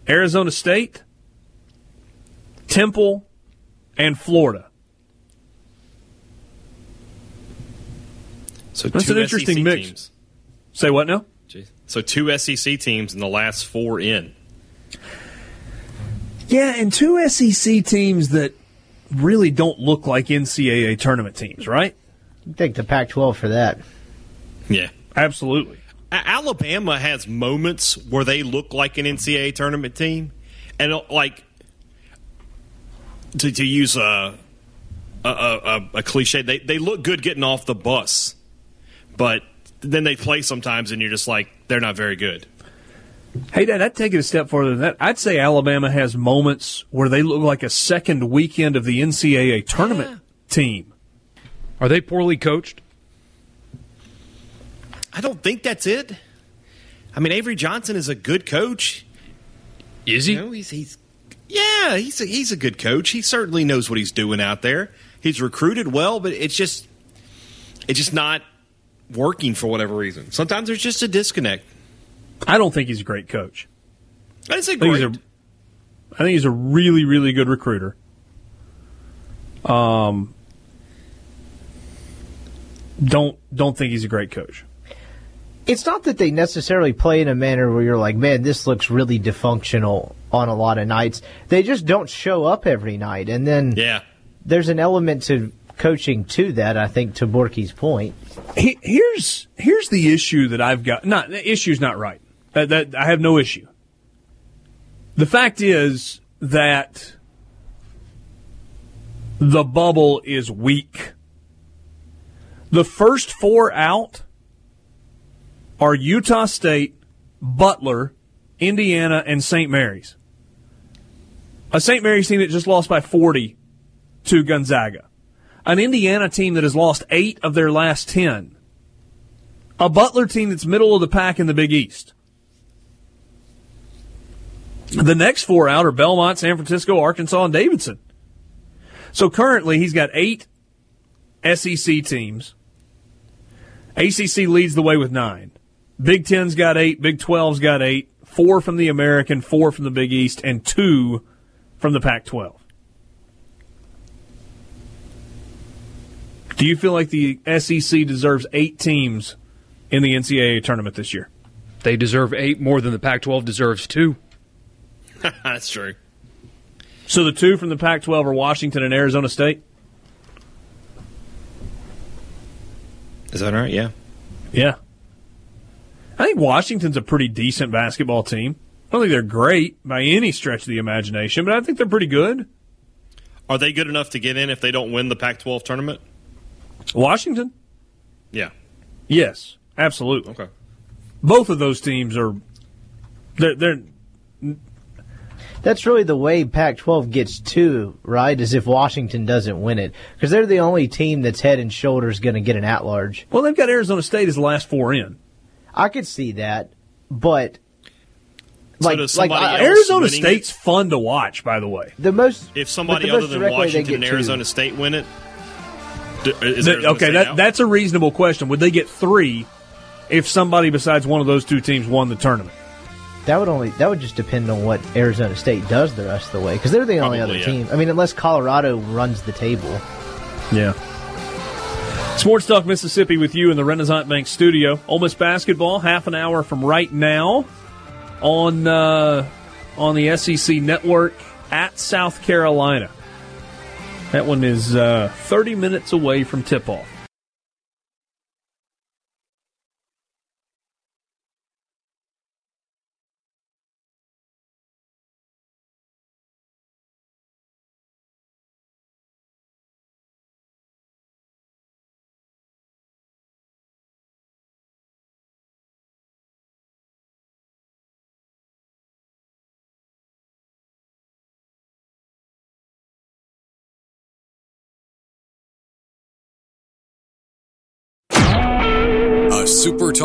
S2: Arizona State, Temple, and Florida.
S4: So
S2: That's
S4: two
S2: an interesting
S4: SEC
S2: mix.
S4: Teams.
S2: Say what now?
S4: Jeez. So two SEC teams in the last four in.
S2: Yeah, and two SEC teams that really don't look like NCAA tournament teams, right?
S5: you take the Pac-12 for that.
S4: Yeah.
S2: Absolutely.
S4: A- Alabama has moments where they look like an NCAA tournament team, and uh, like to, to use a a, a a cliche, they they look good getting off the bus, but then they play sometimes, and you're just like they're not very good.
S2: Hey, Dad, I'd take it a step further than that. I'd say Alabama has moments where they look like a second weekend of the NCAA tournament team.
S3: Are they poorly coached?
S4: I don't think that's it. I mean, Avery Johnson is a good coach.
S3: Is he?
S4: You know, he's he's yeah, he's a, he's a good coach. He certainly knows what he's doing out there. He's recruited well, but it's just it's just not working for whatever reason. Sometimes there's just a disconnect.
S2: I don't think he's a great coach.
S4: I didn't say
S2: I think, he's a, I think he's a really, really good recruiter. Um, don't don't think he's a great coach.
S5: It's not that they necessarily play in a manner where you're like, man, this looks really dysfunctional on a lot of nights. They just don't show up every night, and then
S4: yeah,
S5: there's an element to coaching to that. I think to Borky's point.
S2: He- Here's here's the issue that I've got. Not the issue's not right. That, that I have no issue. The fact is that the bubble is weak. The first four out are Utah State, Butler, Indiana, and St. Mary's. A St. Mary's team that just lost by 40 to Gonzaga. An Indiana team that has lost eight of their last 10. A Butler team that's middle of the pack in the Big East. The next four out are Belmont, San Francisco, Arkansas, and Davidson. So currently he's got eight SEC teams. ACC leads the way with nine. Big Ten's got eight. Big 12's got eight. Four from the American, four from the Big East, and two from the Pac 12. Do you feel like the SEC deserves eight teams in the NCAA tournament this year?
S3: They deserve eight more than the Pac 12 deserves two.
S4: That's true.
S2: So the two from the Pac-12 are Washington and Arizona State.
S4: Is that right? Yeah.
S2: Yeah. I think Washington's a pretty decent basketball team. I don't think they're great by any stretch of the imagination, but I think they're pretty good.
S4: Are they good enough to get in if they don't win the Pac-12 tournament?
S2: Washington?
S4: Yeah.
S2: Yes, absolutely.
S4: Okay.
S2: Both of those teams are they're, they're
S5: That's really the way Pac-12 gets to, right? Is if Washington doesn't win it, because they're the only team that's head and shoulders going to get an at-large.
S2: well, they've got Arizona State as the last four in.
S5: I could see that, but like,
S4: does
S5: like uh,
S4: somebody
S5: I-
S4: else
S2: Arizona
S4: winning
S2: State's fun to watch, by the way.
S5: the most
S4: If somebody
S5: the
S4: other than
S5: direct way
S4: Washington and
S5: to-
S4: Arizona State win it, d- is
S2: okay,
S4: State
S2: that, that's a reasonable question. Would they get three if somebody besides one of those two teams won the tournament?
S5: That would only that would just depend on what Arizona State does the rest of the way because they're the only
S4: Probably,
S5: other
S4: yeah.
S5: team. I mean, unless Colorado runs the table.
S2: Yeah. Sports Talk Mississippi with you in the Renaissance Bank studio. Ole Miss basketball, half an hour from right now on uh, on the SEC network at South Carolina. That one is uh, 30 minutes away from tip off.